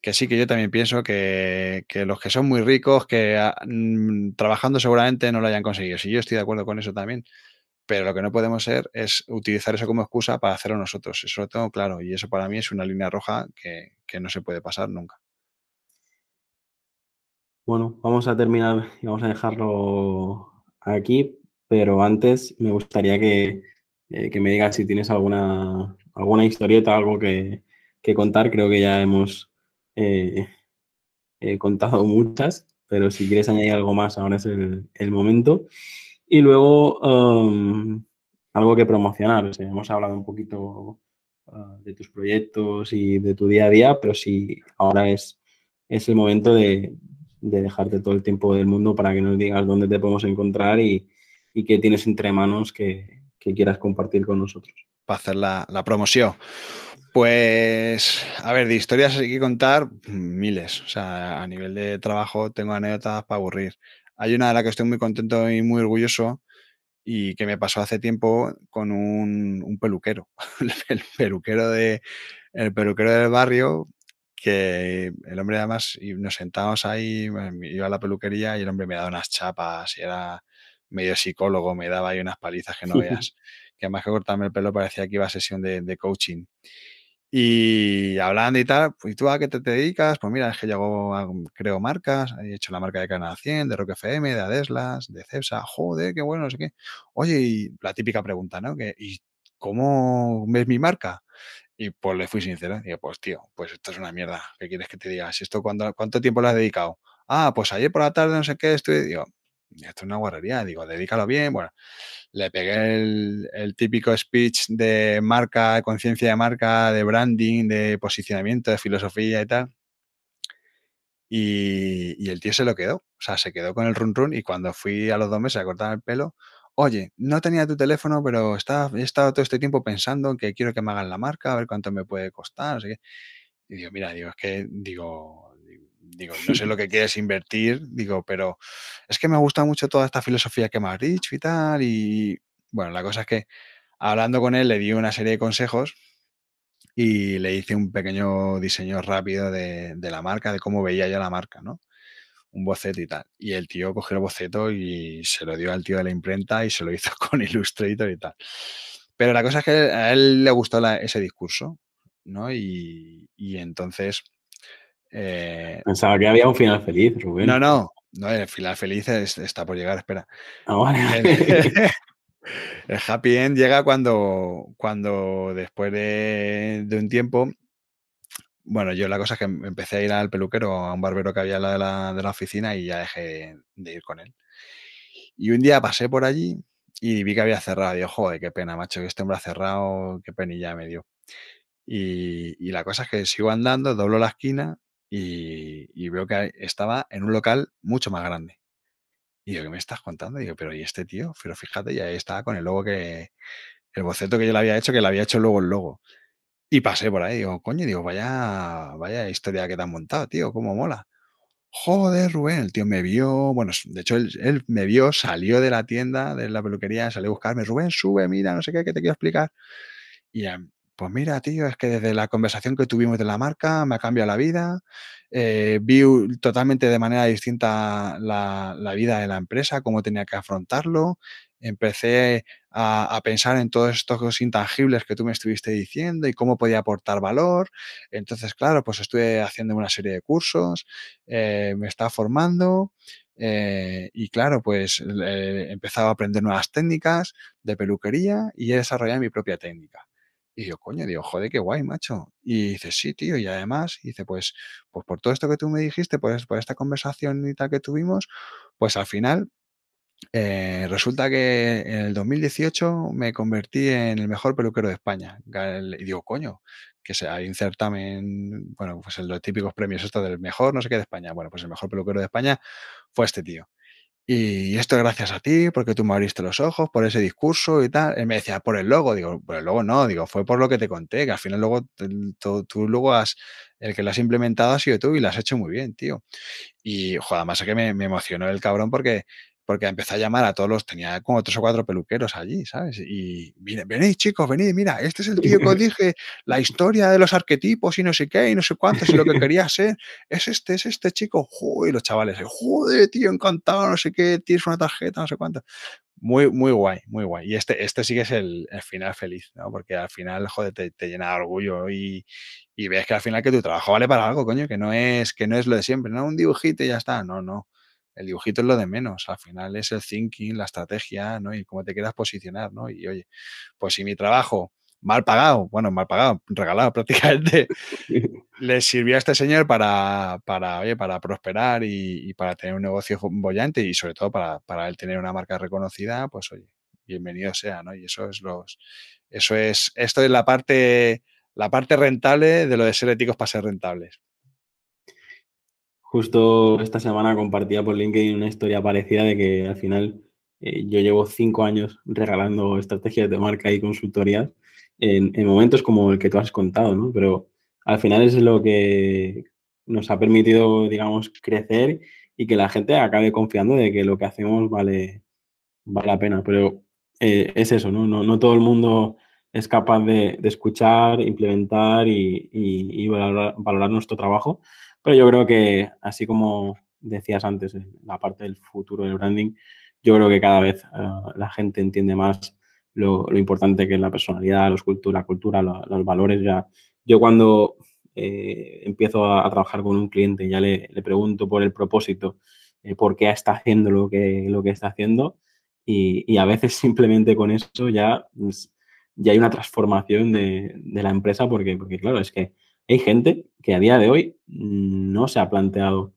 que sí que yo también pienso que, los que son muy ricos, que mm, trabajando seguramente no lo hayan conseguido. Sí, yo estoy de acuerdo con eso también. Pero lo que no podemos ser es utilizar eso como excusa para hacerlo nosotros. Eso lo tengo claro. Y eso para mí es una línea roja que, no se puede pasar nunca. Bueno, vamos a terminar y vamos a dejarlo aquí. Pero antes me gustaría que, eh, me digas si tienes alguna, alguna historieta, algo que, que contar. Creo que ya hemos eh, he contado muchas, pero si quieres añadir algo más, ahora es el, momento. Y luego, um, algo que promocionar. hemos hablado un poquito uh, de tus proyectos y de tu día a día, pero si ahora es, es el momento de, dejarte todo el tiempo del mundo para que nos digas dónde te podemos encontrar y, y qué tienes entre manos que, quieras compartir con nosotros. Para hacer la, la promoción. Pues, a ver, de historias hay que contar miles. O sea, a nivel de trabajo tengo anécdotas para aburrir. Hay una de la que estoy muy contento y muy orgulloso y que me pasó hace tiempo con un, peluquero. el peluquero de el peluquero del barrio que el hombre además y nos sentábamos ahí, iba a la peluquería y el hombre me daba unas chapas y era medio psicólogo, me daba ahí unas palizas que no veas. que además que cortarme el pelo parecía que iba a sesión de, de coaching. Y hablando y tal, pues tú a qué te, dedicas? Pues mira, es que yo creo marcas, he hecho la marca de Canal 100, de Rock FM, de Adeslas, de Cepsa, joder, qué bueno, no sé qué. Oye, y la típica pregunta, ¿no? Que, ¿Y cómo ves mi marca? Y pues le fui sincera, digo, pues tío, pues esto es una mierda, ¿qué quieres que te diga? Si esto, ¿cuánto, cuánto tiempo le has dedicado? Ah, pues ayer por la tarde no sé qué, estoy, digo, esto es una guarrería, digo, dedícalo bien, bueno, le pegué el, típico speech de marca, conciencia de marca, de branding, de posicionamiento, de filosofía y tal. Y, el tío se lo quedó, o sea, se quedó con el run run y cuando fui a los dos meses a cortar el pelo, oye, no tenía tu teléfono, pero he estado todo este tiempo pensando que quiero que me hagan la marca, a ver cuánto me puede costar, sé qué. Y digo, mira, digo, es que, digo, digo, no sé lo que quieres invertir, digo, pero es que me gusta mucho toda esta filosofía que me has dicho y tal. Y bueno, la cosa es que hablando con él le di una serie de consejos y le hice un pequeño diseño rápido de, la marca, de cómo veía yo la marca, ¿no? un boceto y tal. Y el tío cogió el boceto y se lo dio al tío de la imprenta y se lo hizo con Illustrator y tal. Pero la cosa es que a él le gustó ese discurso, ¿no? Y, entonces... Eh, Pensaba que había un final feliz, Rubén. No, no, no, el final feliz está por llegar, espera. Ah, el, happy end llega cuando, cuando después de, de un tiempo bueno, yo la cosa es que em, empecé a ir al peluquero, a un barbero que había al lado de la, oficina y ya dejé de ir con él. Y un día pasé por allí y vi que había cerrado. Digo, joder, qué pena, macho, que este hombre ha cerrado, qué penilla me dio. Y, la cosa es que sigo andando, doblo la esquina y, veo que estaba en un local mucho más grande. Y digo, ¿qué me estás contando? digo, pero ¿y este tío? Pero fíjate, ya estaba con el logo que, el boceto que yo le había hecho, que le había hecho luego el logo. Y pasé por ahí, digo, coño, digo, vaya, vaya historia que te han montado, tío, cómo mola. Joder, Rubén, el tío me vio, bueno, de hecho él, me vio, salió de la tienda, de la peluquería, salió a buscarme, Rubén, sube, mira, no sé qué, que te quiero explicar. Y pues mira, tío, es que desde la conversación que tuvimos de la marca me ha cambiado la vida. Eh, vi totalmente de manera distinta la, vida de la empresa, cómo tenía que afrontarlo empecé a, pensar en todos estos intangibles que tú me estuviste diciendo y cómo podía aportar valor. Entonces, claro, pues estuve haciendo una serie de cursos, eh, me estaba formando eh, y claro, pues he empezado a aprender nuevas técnicas de peluquería y he desarrollado mi propia técnica. Y yo, coño, digo, joder, qué guay, macho. Y dice, sí, tío, y además, dice, pues, pues por todo esto que tú me dijiste, por esta conversación y tal que tuvimos, pues al final eh, resulta que en el 2018 me convertí en el mejor peluquero de España. Y digo, coño, que hay un certamen, bueno, pues en los típicos premios, esto del mejor, no sé qué de España. Bueno, pues el mejor peluquero de España fue este tío. Y esto es gracias a ti, porque tú me abriste los ojos por ese discurso y tal. Él me decía, por el logo. Digo, por el logo no, digo, fue por lo que te conté, que al final luego tú, luego has, el que lo has implementado ha sido tú y lo has hecho muy bien, tío. Y, joder, además es que me emocionó el cabrón porque porque empecé a llamar a todos los, tenía como tres o cuatro peluqueros allí, ¿sabes? Y venid chicos, venid, mira, este es el tío que os dije, la historia de los arquetipos y no sé qué, y no sé cuántos, y lo que quería ser, es este, es este chico, joder, los chavales, joder, tío, encantado, no sé qué, tienes una tarjeta, no sé cuánto. Muy, muy guay, muy guay. Y este, este sí que es el, final feliz, ¿no? Porque al final, joder, te, llena de orgullo y, y, ves que al final que tu trabajo vale para algo, coño, que no es, que no es lo de siempre, no un dibujito y ya está, no, no el dibujito es lo de menos, al final es el thinking, la estrategia, ¿no? Y cómo te quieras posicionar, ¿no? Y oye, pues si mi trabajo mal pagado, bueno, mal pagado, regalado prácticamente, le sirvió a este señor para, para, oye, para prosperar y, para tener un negocio bollante y sobre todo para, para él tener una marca reconocida, pues oye, bienvenido sea, ¿no? Y eso es los, eso es, esto es la parte, la parte rentable de lo de ser éticos para ser rentables. Justo esta semana compartía por LinkedIn una historia parecida de que al final eh, yo llevo cinco años regalando estrategias de marca y consultorías en, momentos como el que tú has contado, ¿no? Pero al final es lo que nos ha permitido, digamos, crecer y que la gente acabe confiando de que lo que hacemos vale, vale la pena. Pero eh, es eso, ¿no? ¿no? todo el mundo es capaz de, escuchar, implementar y, valorar, nuestro trabajo. Pero yo creo que, así como decías antes, la parte del futuro del branding, yo creo que cada vez eh, la gente entiende más lo, importante que es la personalidad, los cultura, la cultura, los valores. Ya. Yo cuando eh, empiezo a, trabajar con un cliente, ya le, pregunto por el propósito, eh, por qué está haciendo lo que, lo que está haciendo, y, a veces simplemente con eso ya, pues, ya hay una transformación de, de la empresa, porque, porque claro, es que hay gente que a día de hoy no se ha planteado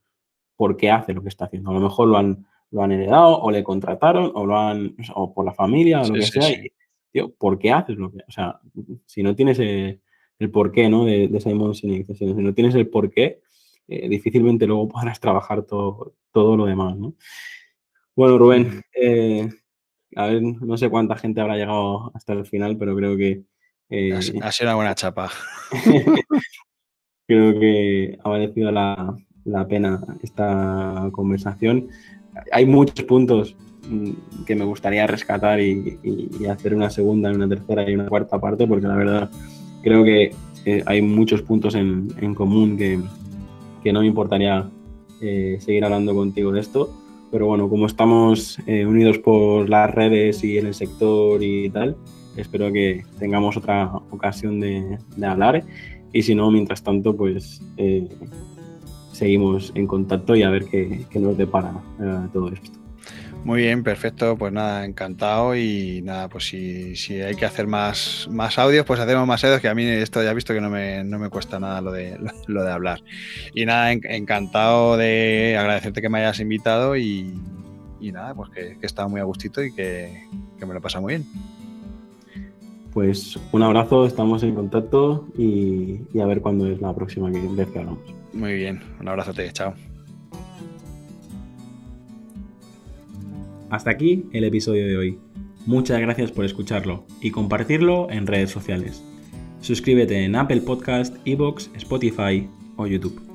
por qué hace lo que está haciendo. A lo mejor lo han, lo han heredado o le contrataron o lo han, o por la familia o lo que sea. tío, ¿por qué haces lo que? O sea, si no tienes el, porqué, ¿no? De, de Simon Sinek, si no tienes el porqué, eh, difícilmente luego podrás trabajar todo, todo lo demás, ¿no? Bueno, Rubén, eh, a ver, no sé cuánta gente habrá llegado hasta el final, pero creo que... Eh, ha, sido una buena chapa. creo que ha merecido la, pena esta conversación. Hay muchos puntos mm, que me gustaría rescatar y, hacer una segunda, una tercera y una cuarta parte, porque la verdad creo que hay muchos puntos en, en común que, que no me importaría eh, seguir hablando contigo de esto. Pero bueno, como estamos eh, unidos por las redes y en el sector y tal, espero que tengamos otra ocasión de, hablar. Y si no, mientras tanto, pues eh, seguimos en contacto y a ver qué, nos depara todo esto. Muy bien, perfecto. Pues nada, encantado. Y nada, pues si, hay que hacer más, más audios, pues hacemos más audios, que a mí esto ya he visto que no me, no me cuesta nada lo de, lo de hablar. Y nada, encantado de agradecerte que me hayas invitado y, nada, pues que, que muy a gustito y que, que me lo he pasado muy bien. Pues un abrazo, estamos en contacto y, y a ver cuándo es la próxima vez que hablamos. Muy bien, un abrazote, chao. Hasta aquí el episodio de hoy. Muchas gracias por escucharlo y compartirlo en redes sociales. Suscríbete en Apple Podcast, Evox, Spotify o YouTube.